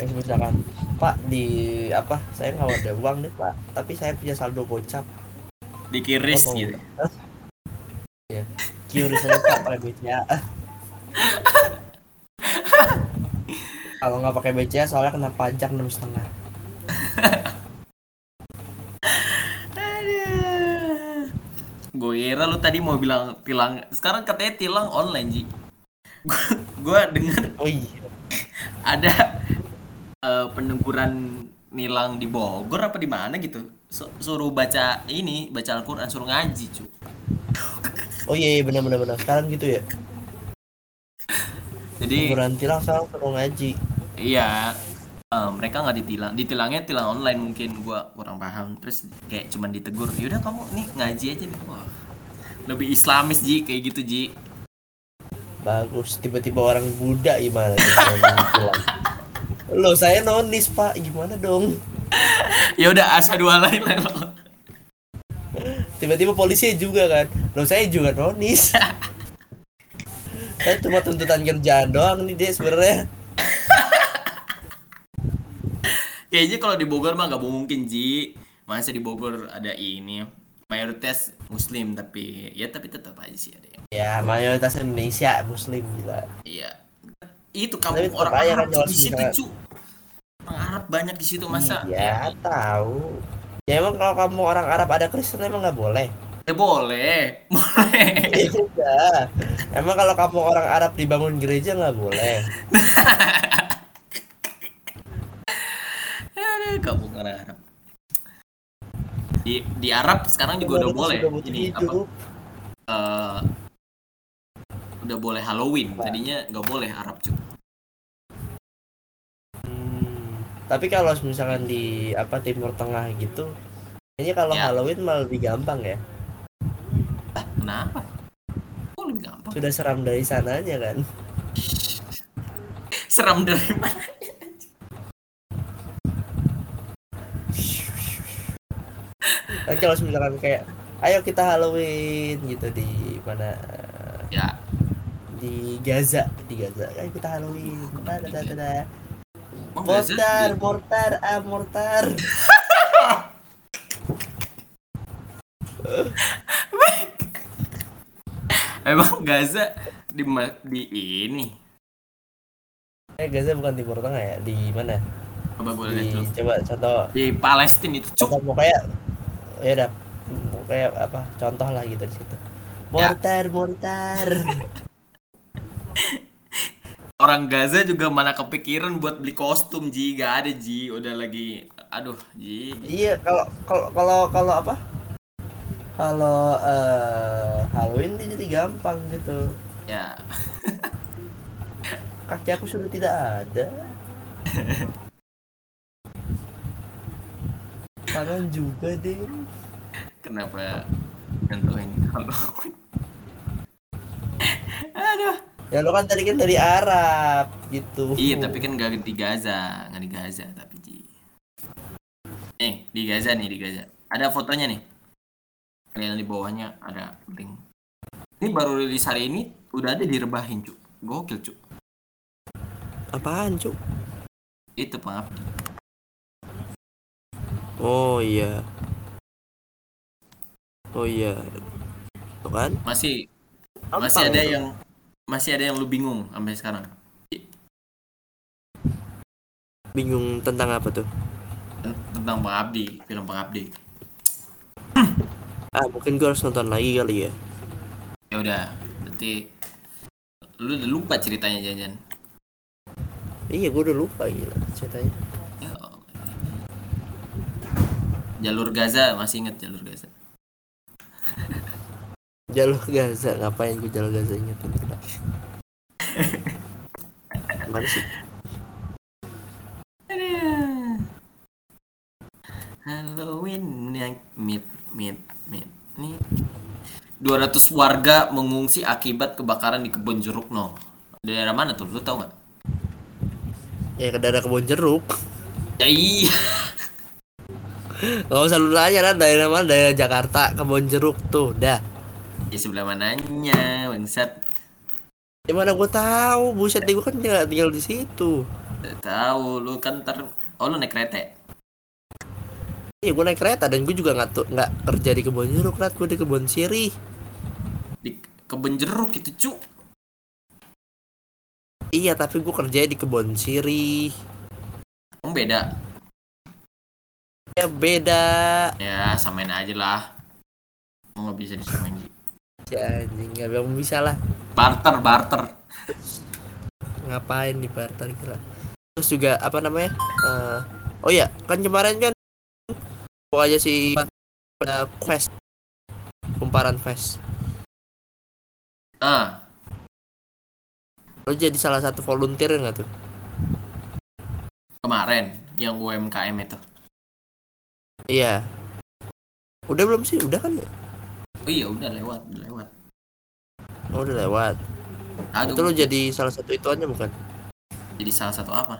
yang misalkan Pak di apa saya nggak ada uang nih Pak tapi saya punya saldo gocap. Dikiris Apa mau gitu. Ya QRIS aja Pak pakai BCA kalau nggak pakai BCA soalnya kena pajak enam setengah. Gue kira lu tadi mau bilang tilang. Sekarang katanya tilang online, Ji. Gue denger oh iya. ada eh, peneguran nilang di Bogor apa di mana gitu. Su- suruh baca ini, baca Al-Qur'an, suruh ngaji, cu. oh iya, iya benar benar benar sekarang gitu ya Jadi ukuran tilang sekarang perlu ngaji iya eh, mereka nggak ditilang, ditilangnya tilang online mungkin gua kurang paham. Terus kayak cuman ditegur, yaudah kamu nih ngaji aja nih. Wah. Lebih Islamis Ji kayak gitu Ji. bagus tiba-tiba orang Buddha gimana Loh saya nonis pak. Gimana dong? Ya udah asyhadu alla ilaha illallah. tiba-tiba polisi juga kan? Loh saya juga nonis. Saya cuma tuntutan kerjaan doang nih dia sebenarnya. Kayaknya kalau di Bogor mah gak mungkin Ji. Masa di Bogor ada ini mayoritas Muslim tapi ya tapi tetap aja sih ada yang ya mayoritas Indonesia Muslim gila. Iya itu tetap orang kan Arab di situ cu. Orang Arab banyak di situ masa? Iya tahu. Ya emang kalau kamu orang Arab ada Kristen emang nggak boleh? Ya boleh. Boleh. Iya. Emang kalau kamu orang Arab dibangun gereja nggak boleh. Kamu orang Arab. Di di Arab sekarang juga udah boleh. ini apa? Hidup. Udah boleh Halloween tadinya nggak boleh Arab cu. Hmm, Tapi kalau misalkan di apa Timur Tengah gitu, kayaknya kalau Ya. Halloween malah lebih gampang ya. ah kenapa? Kok lebih gampang? Sudah seram dari sananya kan. seram dari mana? Kan kalau misalkan kayak ayo kita Halloween gitu di mana. Ya di Gaza di Gaza. Kan kita Halloween. Iya. Mortar mortar ah mortar. Emang Gaza di di ini? Eh Gaza bukan Timur Tengah ya? Di mana? Coba gue lihat coba contoh. Di Palestina itu coba mau kayak ya udah. Kayak apa? Contoh lah gitu di situ. Mortar ya. mortar. Orang Gaza juga mana kepikiran buat beli kostum Ji, gak ada Ji, udah lagi aduh Ji. Iya, kalau kalau kalau kalau apa? Kalau eh, Halloween ini jadi gampang gitu. Ya, Kaki aku sudah tidak ada. Tangan juga deh. kenapa nyentuhin kalau Aduh. Ya lo kan tadi kan dari Arab gitu. Iya, tapi kan gak di Gaza, nggak di Gaza tapi Ji. Nih, di Gaza nih, di Gaza. Ada fotonya nih. Kalian di bawahnya ada link. Ini baru rilis hari ini, udah ada direbahin, Cuk. Gokil, Cuk. apaan cuk? Itu pengabdi. Oh iya. Oh iya. Tuh kan? Masih masih ada yang masih ada yang lu bingung sampai sekarang. bingung tentang apa tuh? Tentang pengabdi, film pengabdi. Ah mungkin gue harus nonton lagi kali ya. Ya udah, berarti lu udah lupa ceritanya jajan. Iya gue udah lupa gila ceritanya. Ya. Jalur Gaza masih inget jalur Gaza. Jalur Gaza ngapain gue jalur Gaza ingetin tidak? Mana sih? Halloween night meet meet meet nih 200 warga mengungsi akibat kebakaran di kebun jeruk no daerah mana tuh lu tau gak? Ya ke daerah kebun jeruk. ya iya Gak usah lu nanya lah daerah mana daerah Jakarta kebun jeruk tuh dah. Di sebelah mananya bangsat Ya mana gue tahu buset gue kan tinggal, tinggal di situ. Tahu lu kan ter oh lu naik kereta ya? Iya gue naik kereta dan gue juga nggak tuh nggak kerja di kebun jeruk rat gue di kebun sirih. di kebun jeruk itu cu Iya tapi gue kerja di kebun sirih. Emang beda Ya beda. ya samain aja lah mau nggak bisa disamain Ya anjing nggak bilang bisa lah. barter barter Ngapain di barter kira. Terus juga apa namanya? Eh, oh ya kan kemarin kan aja si pada quest kumparan fest. ah Lo jadi salah satu volunteer nggak tuh? kemarin yang UMKM itu Iya. Udah belum sih? Udah kan? Oh iya udah lewat udah lewat Oh, udah lewat. Aduh, Itu lo jadi salah satu ituannya bukan? jadi salah satu apa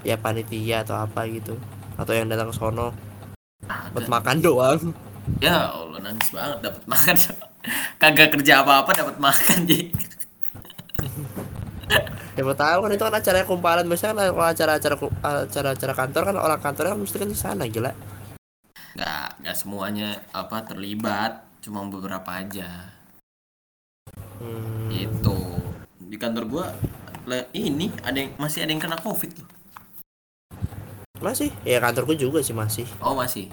Ya panitia atau apa gitu. Atau yang datang sono Ada. buat makan doang. ya Allah nangis banget dapat makan kagak kerja apa-apa dapat makan jadi Siapa tahu kan itu kan acara kumparan biasanya kan kalau acara-acara acara-acara kantor kan orang kantornya kan mesti kan di sana gila. Nggak nggak semuanya apa terlibat cuma beberapa aja Hmm. itu di kantor gua le- ini ada yang masih ada yang kena covid loh Masih? Ya kantorku juga sih masih. oh masih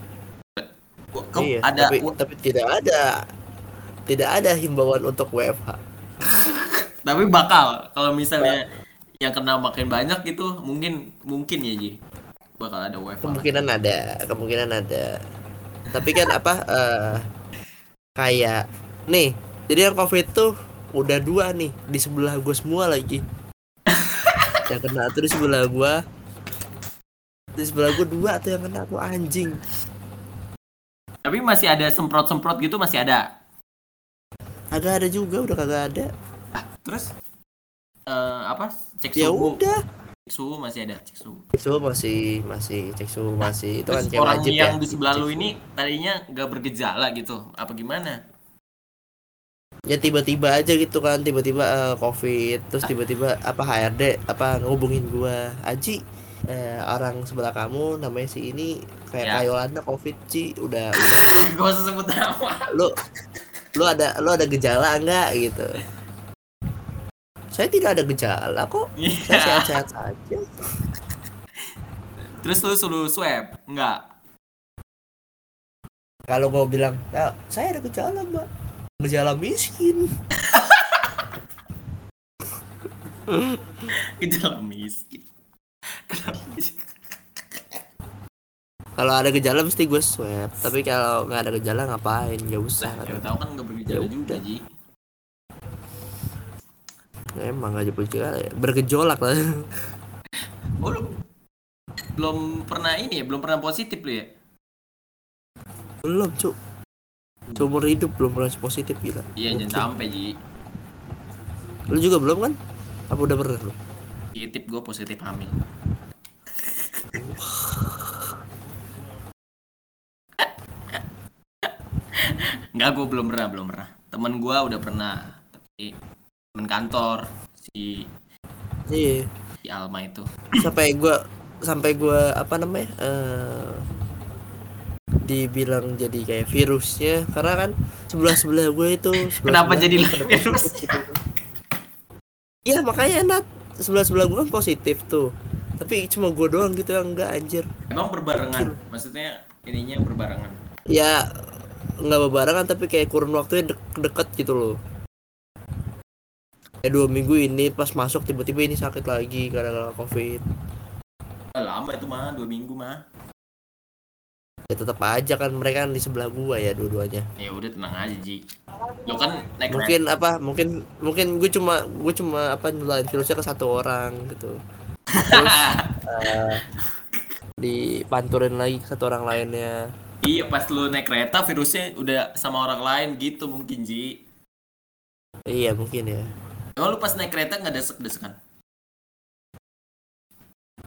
Gua- kau iya, ada tapi, tapi tidak ada tidak ada himbauan untuk WFH. tapi bakal kalau misalnya yang kena makin banyak gitu mungkin mungkin ya Ji bakal ada WFH Kemungkinan ada, kemungkinan ada. Tapi kan apa eh kayak nih, jadi yang Covid tuh udah dua nih di sebelah gue semua lagi. yang kena tuh di sebelah gua di sebelah gua dua tuh yang kena tuh anjing. tapi masih ada semprot semprot gitu masih ada Agak ada juga udah kagak ada. ah, terus eh, apa cek Ya suhu udah. Cek suhu masih ada cek suhu. Cek suhu masih masih cek suhu masih. Itu kan Terus orang wajib yang ya. di sebelah lu ini tadinya nggak bergejala gitu. Apa gimana? Ya tiba-tiba aja gitu kan. Tiba-tiba eh, covid. Terus tiba-tiba apa HRD apa ngehubungin gua. Aji eh, orang sebelah kamu namanya si ini kayak Ya. Kayolanda covid Ci. Udah udah. Usah sebut nama. lu lu ada lu ada gejala enggak gitu saya tidak ada gejala kok saya Iya. sehat-sehat saja Terus lu suruh swab? Enggak. kalau mau bilang "Ya, saya ada gejala mbak gejala miskin Gejala miskin. Kalau ada gejala mesti gue swab tapi kalau nggak ada gejala ngapain nggak usah siapa tahu kan nggak bergejala Ya juga. Ji. Emang nggak bergejala ya bergejolak lah Oh, lu belum pernah ini ya, belum pernah positif lu ya? belum cuk seumur hidup belum pernah positif gila Iya, jangan sampai, Ji. lu juga belum kan apa udah pernah lu Positif gue positif hamil. Enggak, gue belum pernah, belum pernah. Temen gue udah pernah, tapi temen kantor si iya si Alma itu. sampai gua sampai gua apa namanya eh dibilang jadi kayak virusnya karena kan sebelah sebelah gue itu sebelah Kenapa jadi virus? gitu. Iya makanya nat sebelah sebelah gue kan positif tuh tapi cuma gue doang gitu yang enggak anjir Emang berbarengan, maksudnya ininya berbarengan. ya nggak berbarengan tapi kayak kurun waktunya dek- deket gitu loh kayak dua minggu ini pas masuk tiba-tiba ini sakit lagi karena covid. Lama itu mah, dua minggu mah. ya tetap aja kan mereka kan di sebelah gua ya dua-duanya. Ya udah tenang aja, Ji. Lo kan naik mungkin apa mungkin mungkin gue cuma gue cuma apa nularin virusnya ke satu orang gitu. Terus eh, dipanturin lagi ke satu orang lainnya. Iya pas lu naik kereta virusnya udah sama orang lain gitu mungkin Ji. iya mungkin ya Emang lu pas naik kereta nggak desek-desekan?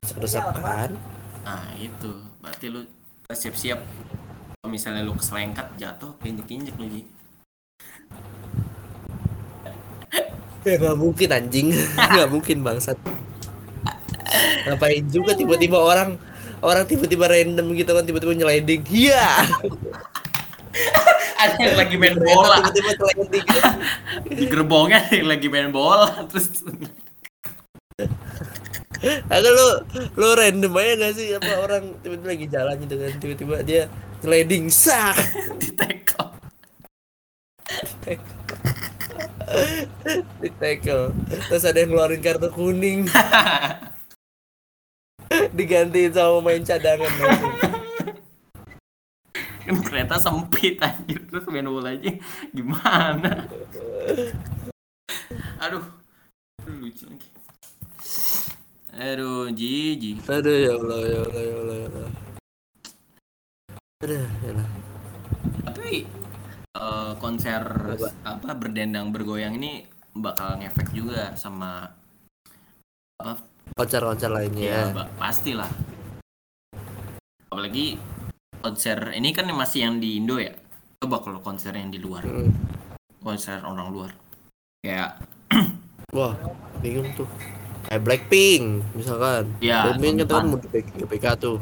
desak-desakan Nah itu. Berarti lu siap-siap. Kalau misalnya lu keselengkat jatuh injek-injek lu Ji. ya nggak mungkin anjing. Nggak mungkin bangsat. Ngapain juga tiba-tiba orang orang tiba-tiba random gitu kan tiba-tiba nyeliding iya Ada yang lagi main bola. tiba-tiba di gerbongnya ada yang lagi main bola terus Agak lu lu random aja gak sih? Apa orang tiba-tiba lagi jalan gitu kan tiba-tiba dia sliding sak di tackle. di tackle terus ada yang ngeluarin kartu kuning. Digantiin sama main cadangan langsung. Kan kereta sempit anjir terus main bola aja gimana? Aduh. Lucu lagi. Aduh, Ji, Ji. aduh ya Allah ya Allah ya Allah ya Allah aduh ya Allah. Tapi eh, konser Apa? apa berdendang bergoyang ini bakal ngefek juga sama apa konser-konser ya, lainnya ba- pastilah. Apalagi konser ini kan masih yang di Indo ya. Coba kalau konser yang di luar, Mm. konser orang luar. Kayak wah bingung tuh. Kayak Blackpink misalkan. Ya, Blackpink kan kan mau di GBK tuh.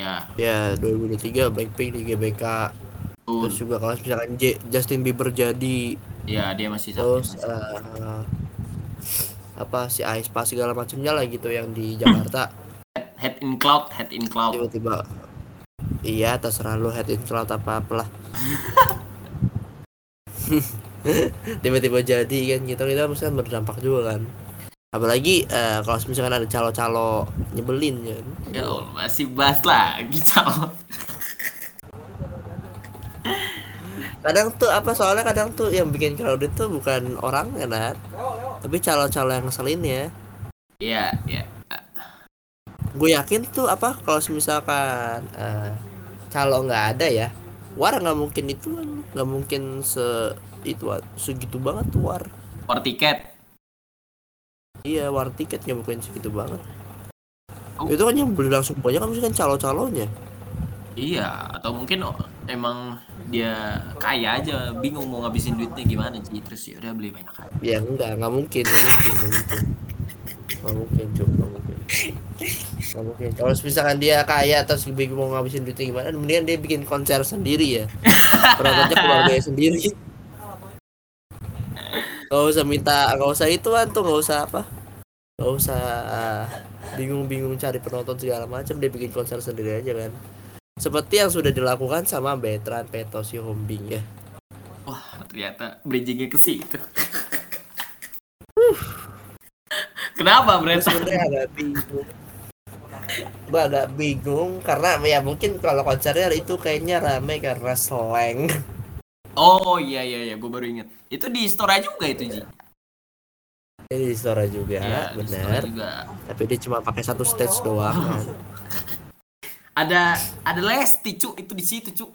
Ya, ya 2023 Blackpink di GBK tuh, terus juga kalau misalkan J- Justin Bieber jadi. Ya dia masih satu. terus eh, apa si Aespa segala macamnya lah gitu yang di Jakarta. Head in cloud, head in cloud. tiba-tiba iya terserah lu head in cloud apa apalah. Tiba-tiba jadi kan gitu kita mesti kan berdampak juga kan. Apalagi eh, kalau misalkan ada calo-calo nyebelin kan. Ya masih bahas lagi calon. kadang tuh apa soalnya kadang tuh yang bikin crowded tuh bukan orang kan tapi calo-calo yang ngeselin ya. Iya, iya. gue yakin tuh apa kalau misalkan eh, calo nggak ada ya war nggak mungkin itu nggak mungkin se itu segitu banget tuh war For tiket. iya war tiket nggak mungkin segitu banget Oh. itu kan yang beli langsung banyak kan mesti kan calo calonya Iya, atau mungkin emang dia kaya aja, bingung mau ngabisin duitnya gimana sih, terus ya udah beli banyak aja. ya enggak nggak mungkin nggak mungkin nggak mungkin Nggak mungkin cuk nggak mungkin nggak mungkin kalau misalkan dia kaya terus bingung mau ngabisin duitnya gimana mendingan dia bikin konser sendiri ya. Penontonnya keluarganya sendiri. Gak usah minta, gak usah ituan tuh, gak usah apa. Gak usah ah, bingung-bingung cari penonton segala macam Dia bikin konser sendiri aja kan. Seperti yang sudah dilakukan sama Betran Petos Hombing ya. Wah, ternyata bridgingnya ke situ. Kenapa, Brent? sebenarnya agak bingung Gue agak bingung karena ya mungkin kalau konsernya itu kayaknya rame karena slang Oh iya iya iya, gue baru inget. Itu di store juga itu Ji. Ini di store juga, Iya, benar juga. Tapi dia cuma pakai satu stage doang kan. Ada ada Lesti cu itu di situ cu.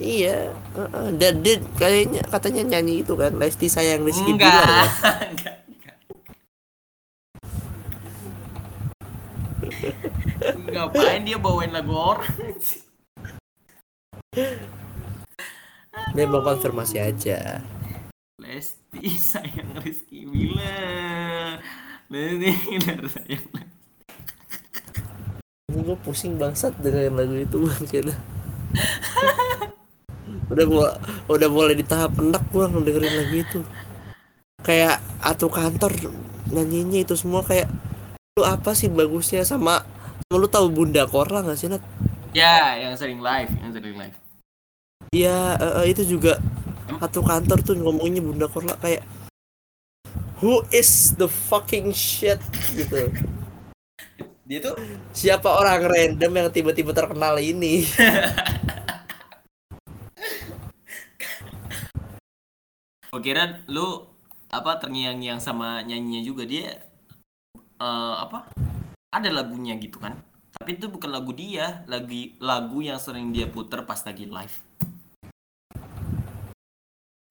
Iya, dan dia kayaknya katanya nyanyi itu kan Lesti sayang Rizky Enggak. Bilar ya. Enggak. enggak. Ngapain dia bawain lagu orang? Dia mau konfirmasi aja. Lesti sayang Rizky Bilar. Lesti sayang. Gue pusing bangsat dengan lagu itu bangsa. udah mulai udah mulai di tahap enak gua ngedengerin lagu itu. Kayak atau kantor nyanyinya itu semua kayak lu apa sih bagusnya sama lu tahu Bunda Korla gak sih Nat? Ya, yang sering live, yang sering live. Iya eh, itu juga satu kantor tuh ngomongnya Bunda Korla kayak Who is the fucking shit gitu. Dia tuh Siapa orang random yang tiba-tiba terkenal ini? Gue kira lu apa terngiang-ngiang sama nyanyinya juga dia eh, apa ada lagunya gitu kan tapi itu bukan lagu dia lagi lagu yang sering dia puter pas lagi live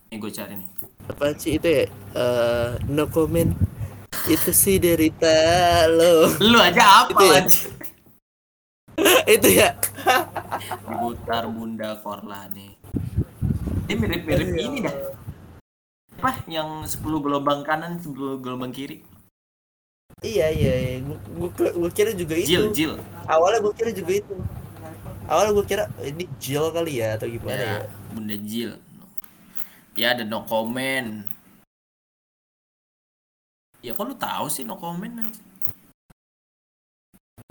ini gue cari nih Apa sih itu ya? Eh, no comment. Itu sih derita lo. lu aja apa Itu ya? itu ya. diputar bunda korla nih ini mirip-mirip ini dah apa yang 10 gelombang kanan 10 gelombang kiri Iya iya, iya. Gua, gua kira juga itu. Jil Jil Awalnya gua kira juga itu. Awalnya gua kira ini Jill kali ya atau gimana ya? ya bunda Jil ya ada no comment ya kok lu tahu sih no comment?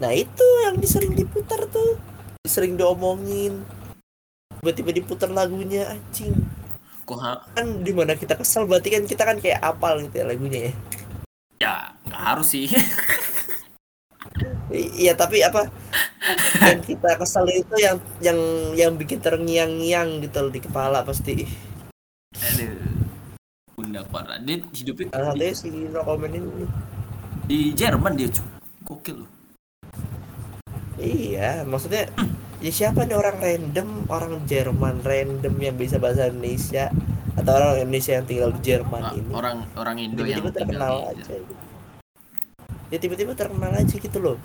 Nah itu yang sering diputar tuh, sering diomongin. Tiba-tiba diputar lagunya anjing. Kan di mana kita kesel berarti kan kita kan kayak apal gitu ya lagunya ya. Ya nggak harus sih. Iya tapi apa? Yang kita kesel itu yang yang yang bikin terngiang-ngiang gitu loh di kepala pasti. aduh. Bunda Korla dia hidupnya Salah di, satunya si no comment ini. di Jerman dia cu gokil loh. Iya, maksudnya ya siapa nih orang random, orang Jerman random yang bisa bahasa Indonesia atau orang Indonesia yang tinggal di Jerman Ah, ini orang orang Indo yang tiba-tiba tinggal terkenal di aja gitu. Ya tiba-tiba terkenal aja gitu loh.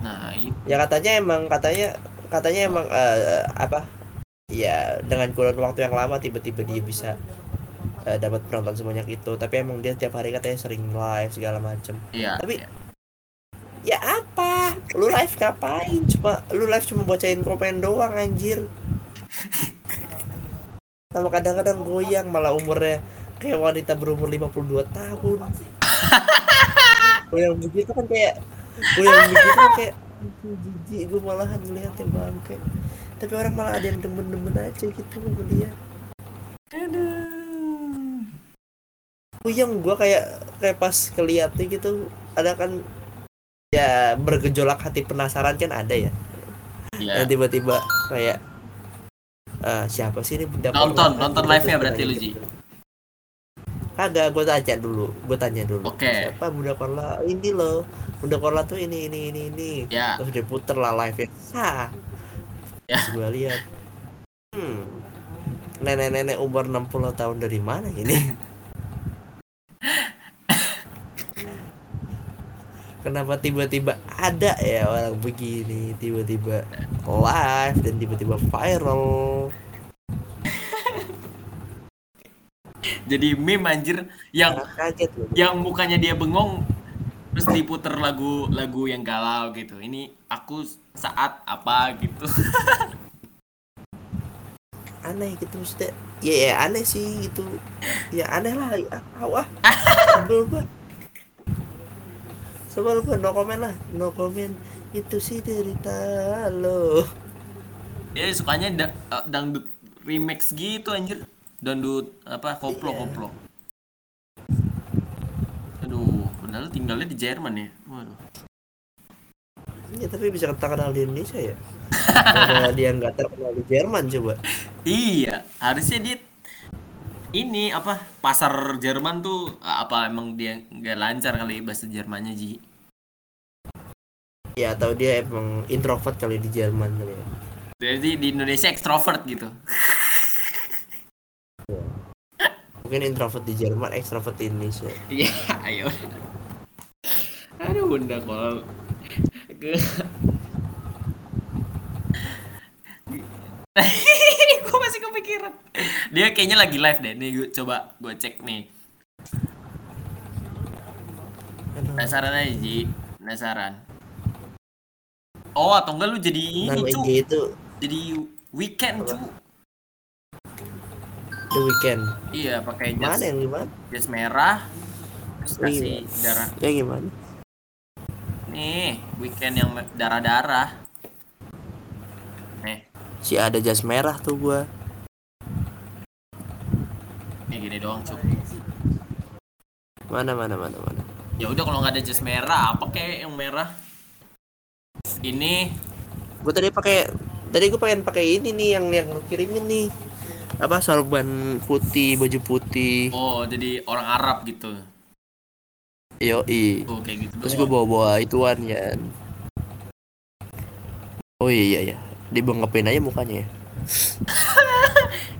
nah itu Ya katanya emang katanya katanya emang eh, apa? Ya dengan kurun waktu yang lama tiba-tiba dia bisa eh, dapat penonton sebanyak itu. Tapi emang dia tiap hari katanya sering live segala macem. ya Tapi- ya. Ya apa? Lu live ngapain? Cuma lu live cuma bacain komen doang anjir. Sama kadang-kadang goyang malah umurnya kayak wanita berumur 52 tahun. goyang begitu kan kayak goyang begitu kan kayak "Aduh, jijik gue malahan ngeliatnya bangke. Tapi orang malah ada yang demen-demen aja gitu ngeliat. Goyang gue kayak kayak pas keliatnya gitu ada kan ya bergejolak hati penasaran kan ada ya ya. yang tiba-tiba kayak ah siapa sih ini bunda Nonton, Korla? nonton live-nya terus berarti lu, Ji? gitu. kagak gue tanya dulu gue tanya dulu Oke. siapa bunda Korla ini loh bunda Korla tuh ini ini ini ini Ya. terus dia puter lah live nya sah Ya. terus gue lihat hmm nenek-nenek umur 60 tahun dari mana ini Kenapa tiba-tiba ada ya orang begini tiba-tiba live dan tiba-tiba viral jadi meme anjir yang kaget loh. yang mukanya dia bengong terus diputer lagu lagu yang galau gitu ini aku saat apa gitu Aneh gitu maksudnya. Ya, ya aneh sih gitu. Ya aneh lah. Ya, Awah. Sebel gua. Sebel gua no comment lah. No comment. Itu sih derita lo. dia sukanya da- eh, dangdut remix gitu anjir dangdut apa koplo Iya. koplo aduh padahal tinggalnya di Jerman ya waduh Ya tapi bisa terkenal di Indonesia ya. Karena dia nggak terkenal di Jerman coba. Iya, harusnya dia ini apa pasar Jerman tuh apa emang dia nggak lancar kali bahasa Jermannya Ji? Ya atau dia emang introvert kali di Jerman kali ya. Jadi di Indonesia ekstrovert gitu. Mungkin introvert di Jerman, ekstrovert di Indonesia. Iya, ayo. Aduh, bunda kalau ke gue masih kepikiran. Dia kayaknya lagi live deh. Nih, gua, coba gue cek nih. Penasaran aja, Ji. Penasaran. Oh, atau enggak lu jadi Nama ini, cu. IG itu Jadi weekend, cu. The Weekend. Iya, pakai Mana jas, yang gimana? jas merah. Terus Oh, kasih iya. darah. Yang gimana? Nih, weekend yang darah-darah. Si ada jas merah tuh gua. nih gini doang, cu. Mana mana mana mana. Ya udah kalau nggak ada jas merah, apa kayak yang merah? Ini Gua tadi pakai tadi gua pengen pakai ini nih yang yang lu kirimin nih. Apa sorban putih, baju putih. oh jadi orang Arab gitu. Yoi. Oh kayak gitu. Terus gue doang. bawa-bawa ituan kan. Oh iya iya iya. Dibengepin aja mukanya ya.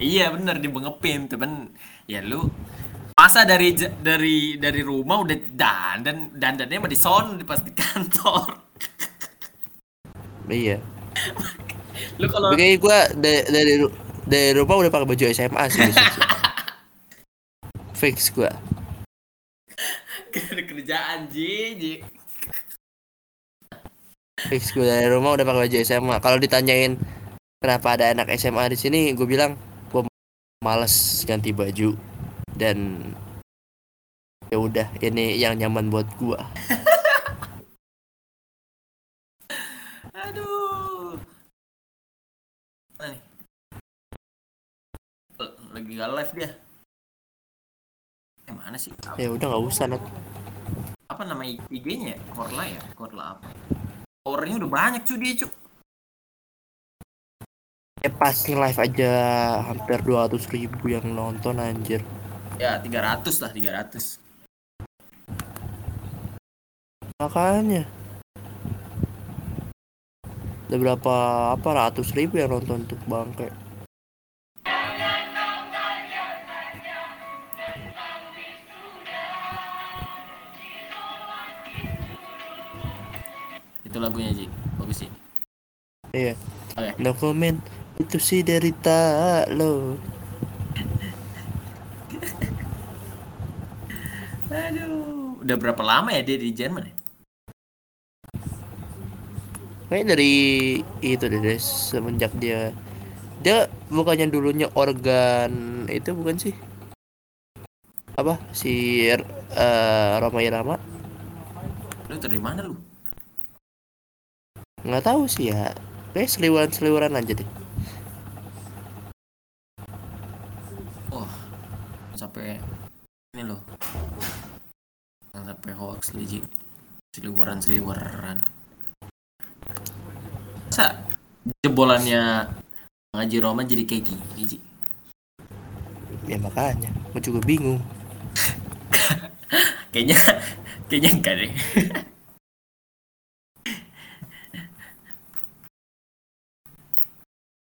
Iya bener dibengepin, temen. Ya lu masa dari dari dari rumah udah dandan dandannya mah di son di pas di kantor. Iya. Lu kalau kayaknya gue dari, dari dari rumah udah pakai baju SMA sih. Fix gue. kerjaan Ji, Ji. Fix gue dari rumah udah pakai baju SMA. Kalau ditanyain kenapa ada anak SMA di sini, gue bilang gue males ganti baju dan ya udah ini yang nyaman buat gue. Aduh. Lagi gak live dia. Eh mana sih? Ya udah nggak usah Nat. Apa nama IG-nya ya? Korla ya? Korla apa? Powernya udah banyak cuy dia cuy. Ya pas live aja hampir 200 ribu yang nonton anjir. Ya 300 lah 300. Makanya. Ada berapa apa ratus ribu yang nonton tuh bangke. Itu lagunya Ji. Bagus sih. Iya. Oke. No comment. Itu sih derita lo. Aduh. Udah berapa lama ya dia di Jerman ya? Kayaknya dari itu deh deh, semenjak dia dia bukannya dulunya organ itu bukan sih? Apa si eh Roma Irama? Lu dari mana lu? Nggak tahu sih ya. Kayak seliweran-seliweran aja deh. Oh. Sampai ini loh. Sampai hoax nih Ji. Seliweran-seliweran. Masa jebolannya ngaji Roma jadi kayak gini Ji? Ya makanya, gue juga bingung. Kayaknya kayaknya enggak deh.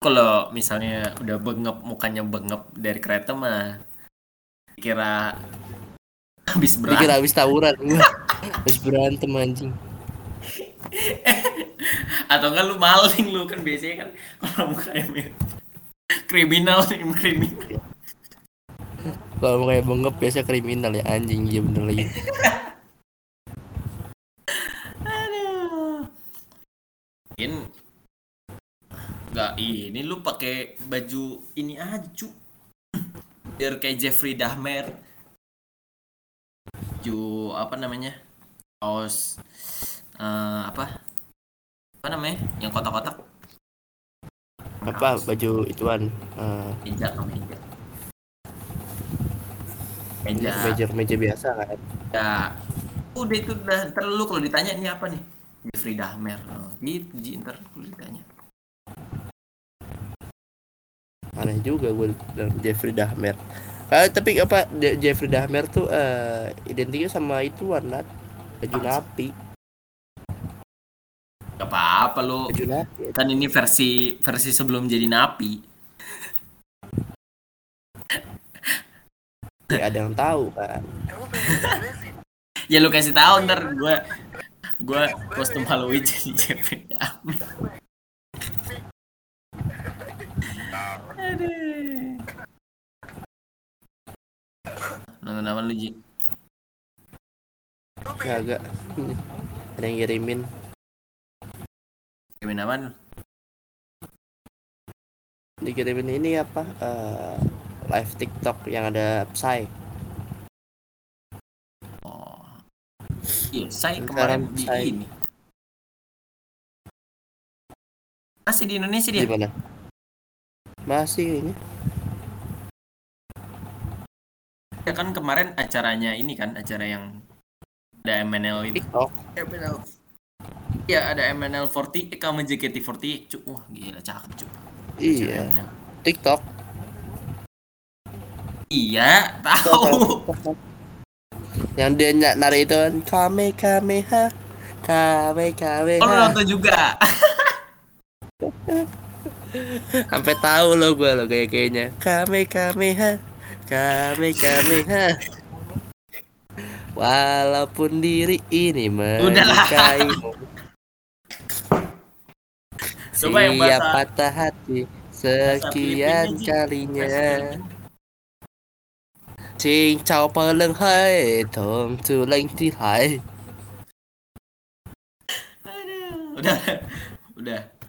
Kalau misalnya udah bengep mukanya bengep dari kereta mah kira habis berantem habis tawuran gua. habis berantem anjing. atau enggak lu maling lu kan biasanya kan kalau mukanya mirip kriminal kriminal Kalau kayak bengep biasa kriminal ya anjing iya bener lagi. Mungkin nggak ini lu pakai baju ini aja cu. biar kayak Jeffrey Dahmer. Baju apa namanya? Kaos eh, apa? Apa namanya? Yang kotak-kotak. Apa baju ituan eh, meja oh, meja. Meja. Meja meja biasa kan. ya udah itu udah ntar lu kalau ditanya ini apa nih? Jeffrey Dahmer. Oh, gitu ntar lu ditanya Aneh juga gue bilang Jeffrey Dahmer. Ah, tapi apa Je- Jeffrey Dahmer tuh eh, identiknya sama itu warna baju napi, gak apa-apa lu baju napi. kan ini versi versi sebelum jadi napi Ya, ada yang tahu kan. ya lu kasih tahu ntar gue gue kostum Halloween jadi Jeffrey Dahmer Aduh. nonton apa lu Ji? Kagak. Ada yang ngirimin. Kirimin apaan lu? Dikirimin ini apa? eh, live TikTok yang ada Psy. Oh. Iya, saya Sekarang kemarin di ini. Masih di Indonesia dia. Di mana? Masih kayaknya. Ya kan kemarin acaranya ini kan, acara yang ada MNL itu. TikTok. MNL. Iya, ada MNL 40 eh, kamu JKT48. Cuk, wah gila cakep, cuk. Iya. MNL. TikTok. Iya, tahu. yang dia nari itu kan kame kame ha kame kame Oh, ha nonton juga. sampai tahu lo gue lo kayak kayaknya kame kame ha kame kame ha walaupun diri ini yang siap patah hati sekian kalinya Xin chào bờ lưng hơi thơm từ lên thi hải. Udah. Udah.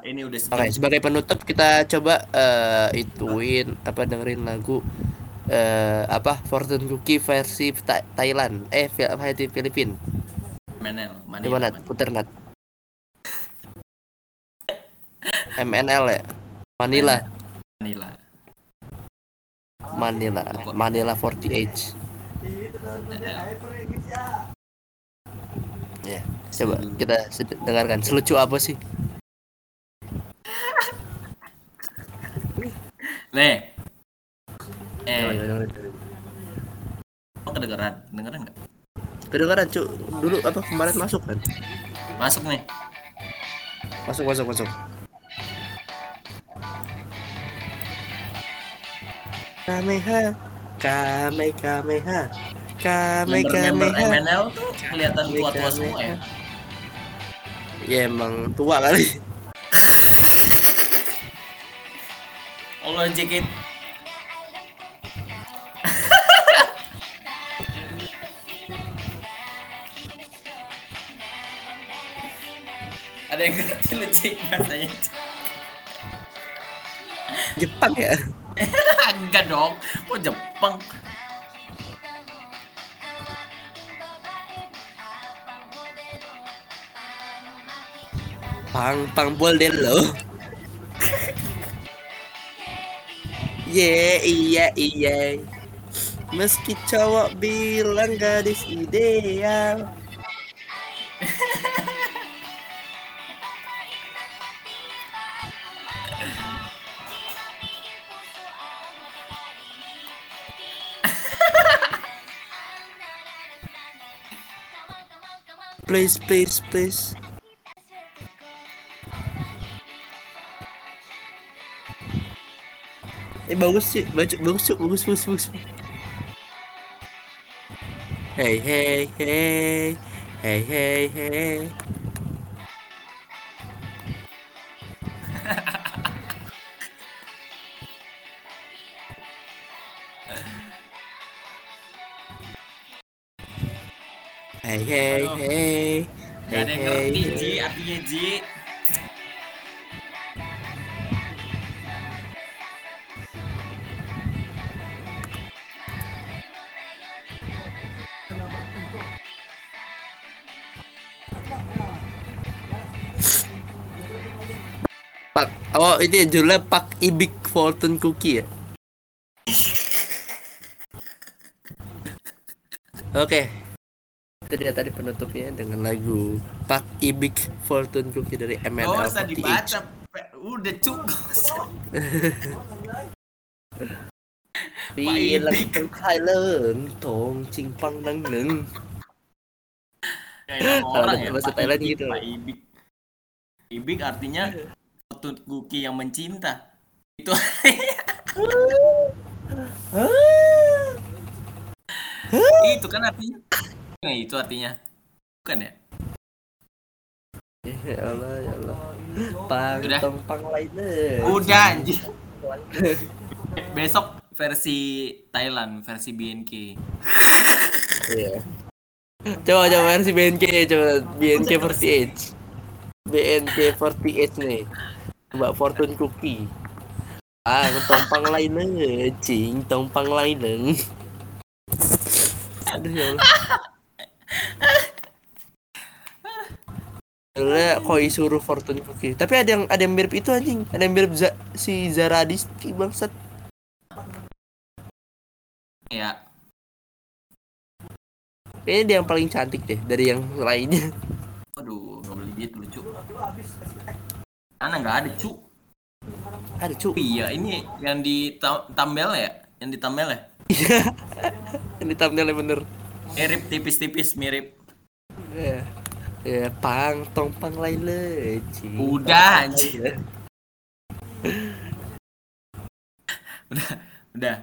Ini udah Oke, sejam. sebagai penutup kita coba eh, ituin apa dengerin lagu eh apa Fortune Cookie versi Tha- Thailand eh versi Filipin MNL. Manila, gimana Manila. puter nat MNL ya Manila Manila. Manila Manila 48 ya coba kita dengarkan selucu apa sih Nih. Eh, mau kedengeran? Kedengeran nggak? kedengaran cu dulu apa kemarin masuk kan Masuk nih. masuk masuk masuk Kameha Kame Kameha Kame Kameha MNL tuh kelihatan tua-tua semua ya. Ya emang tua kali Allah JKT. Ada yang ngerti lu Cik bahasanya? Jepang ya? Enggak dong Kok Jepang? Pang Pang Bolden lo Ye iya iya. Meski cowok bilang gadis ideal. Please please please Eh bagus sih, bagus bagus bagus bagus bagus. Hey hey hey hey hey. hey oh ini judulnya Pak Ibik Fortune Cookie ya? Oke. Itu dia tadi penutupnya dengan lagu Pak Ibik Fortune Cookie dari MNL usah dibaca Udah cukup. Bilang Ibik. tong Thailand Tong Ching Pang Nang Neng. Kayak orang ya Pak Ibik, gitu. Pak Ibik. Ibik artinya Fortune cookie yang mencinta. Itu. Itu kan artinya? Nah itu artinya. Bukan ya? Ya Allah ya Allah. Pang Udah. Pang lainnya. Udah anjing. Besok versi Thailand Versi BNK Iya. Coba coba versi BNK coba BNK 48. BNK 48 nih. Coba Fortune Cookie. Ah, tompang lainnya, cing, tompang lainnya. Aduh ya Allah. Sebenarnya koi suruh Fortune Cookie. Tapi ada yang ada yang mirip itu anjing. Ada yang mirip Za- si Zara Adisti bangsat. Ya Kayaknya dia yang paling cantik deh dari yang lainnya. Aduh gak boleh gitu lucu Mana gak ada cu Ada cu. Iya ini yang di thumbnail ya Yang di thumbnail ya Iya. Ini thumbnailnya bener. Mirip tipis-tipis mirip Ya. Ya, pang tong pang lain le. Udah, lain, le. Udah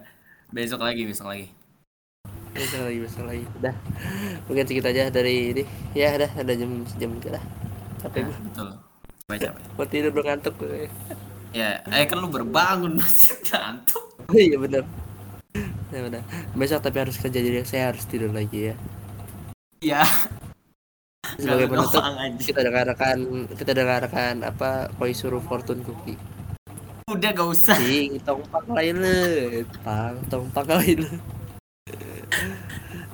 Besok lagi besok lagi Besok lagi, besok lagi. Udah. Mungkin segitu aja dari ini. Ya, udah, ada jam jam lah. Capek Nah, gue. Betul Capek Mau tidur udah ngantuk. Ya eh kan lu berbangun masih ngantuk Oh iya bener. Ya udah. Besok tapi harus kerja jadi saya harus tidur lagi ya. Iya Sebagai penutup kita dengarkan kita dengarkan apa koi suruh fortune cookie. Udah gak usah Cing, tong lain le. Pang tong lain le.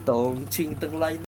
Tong cing teng lain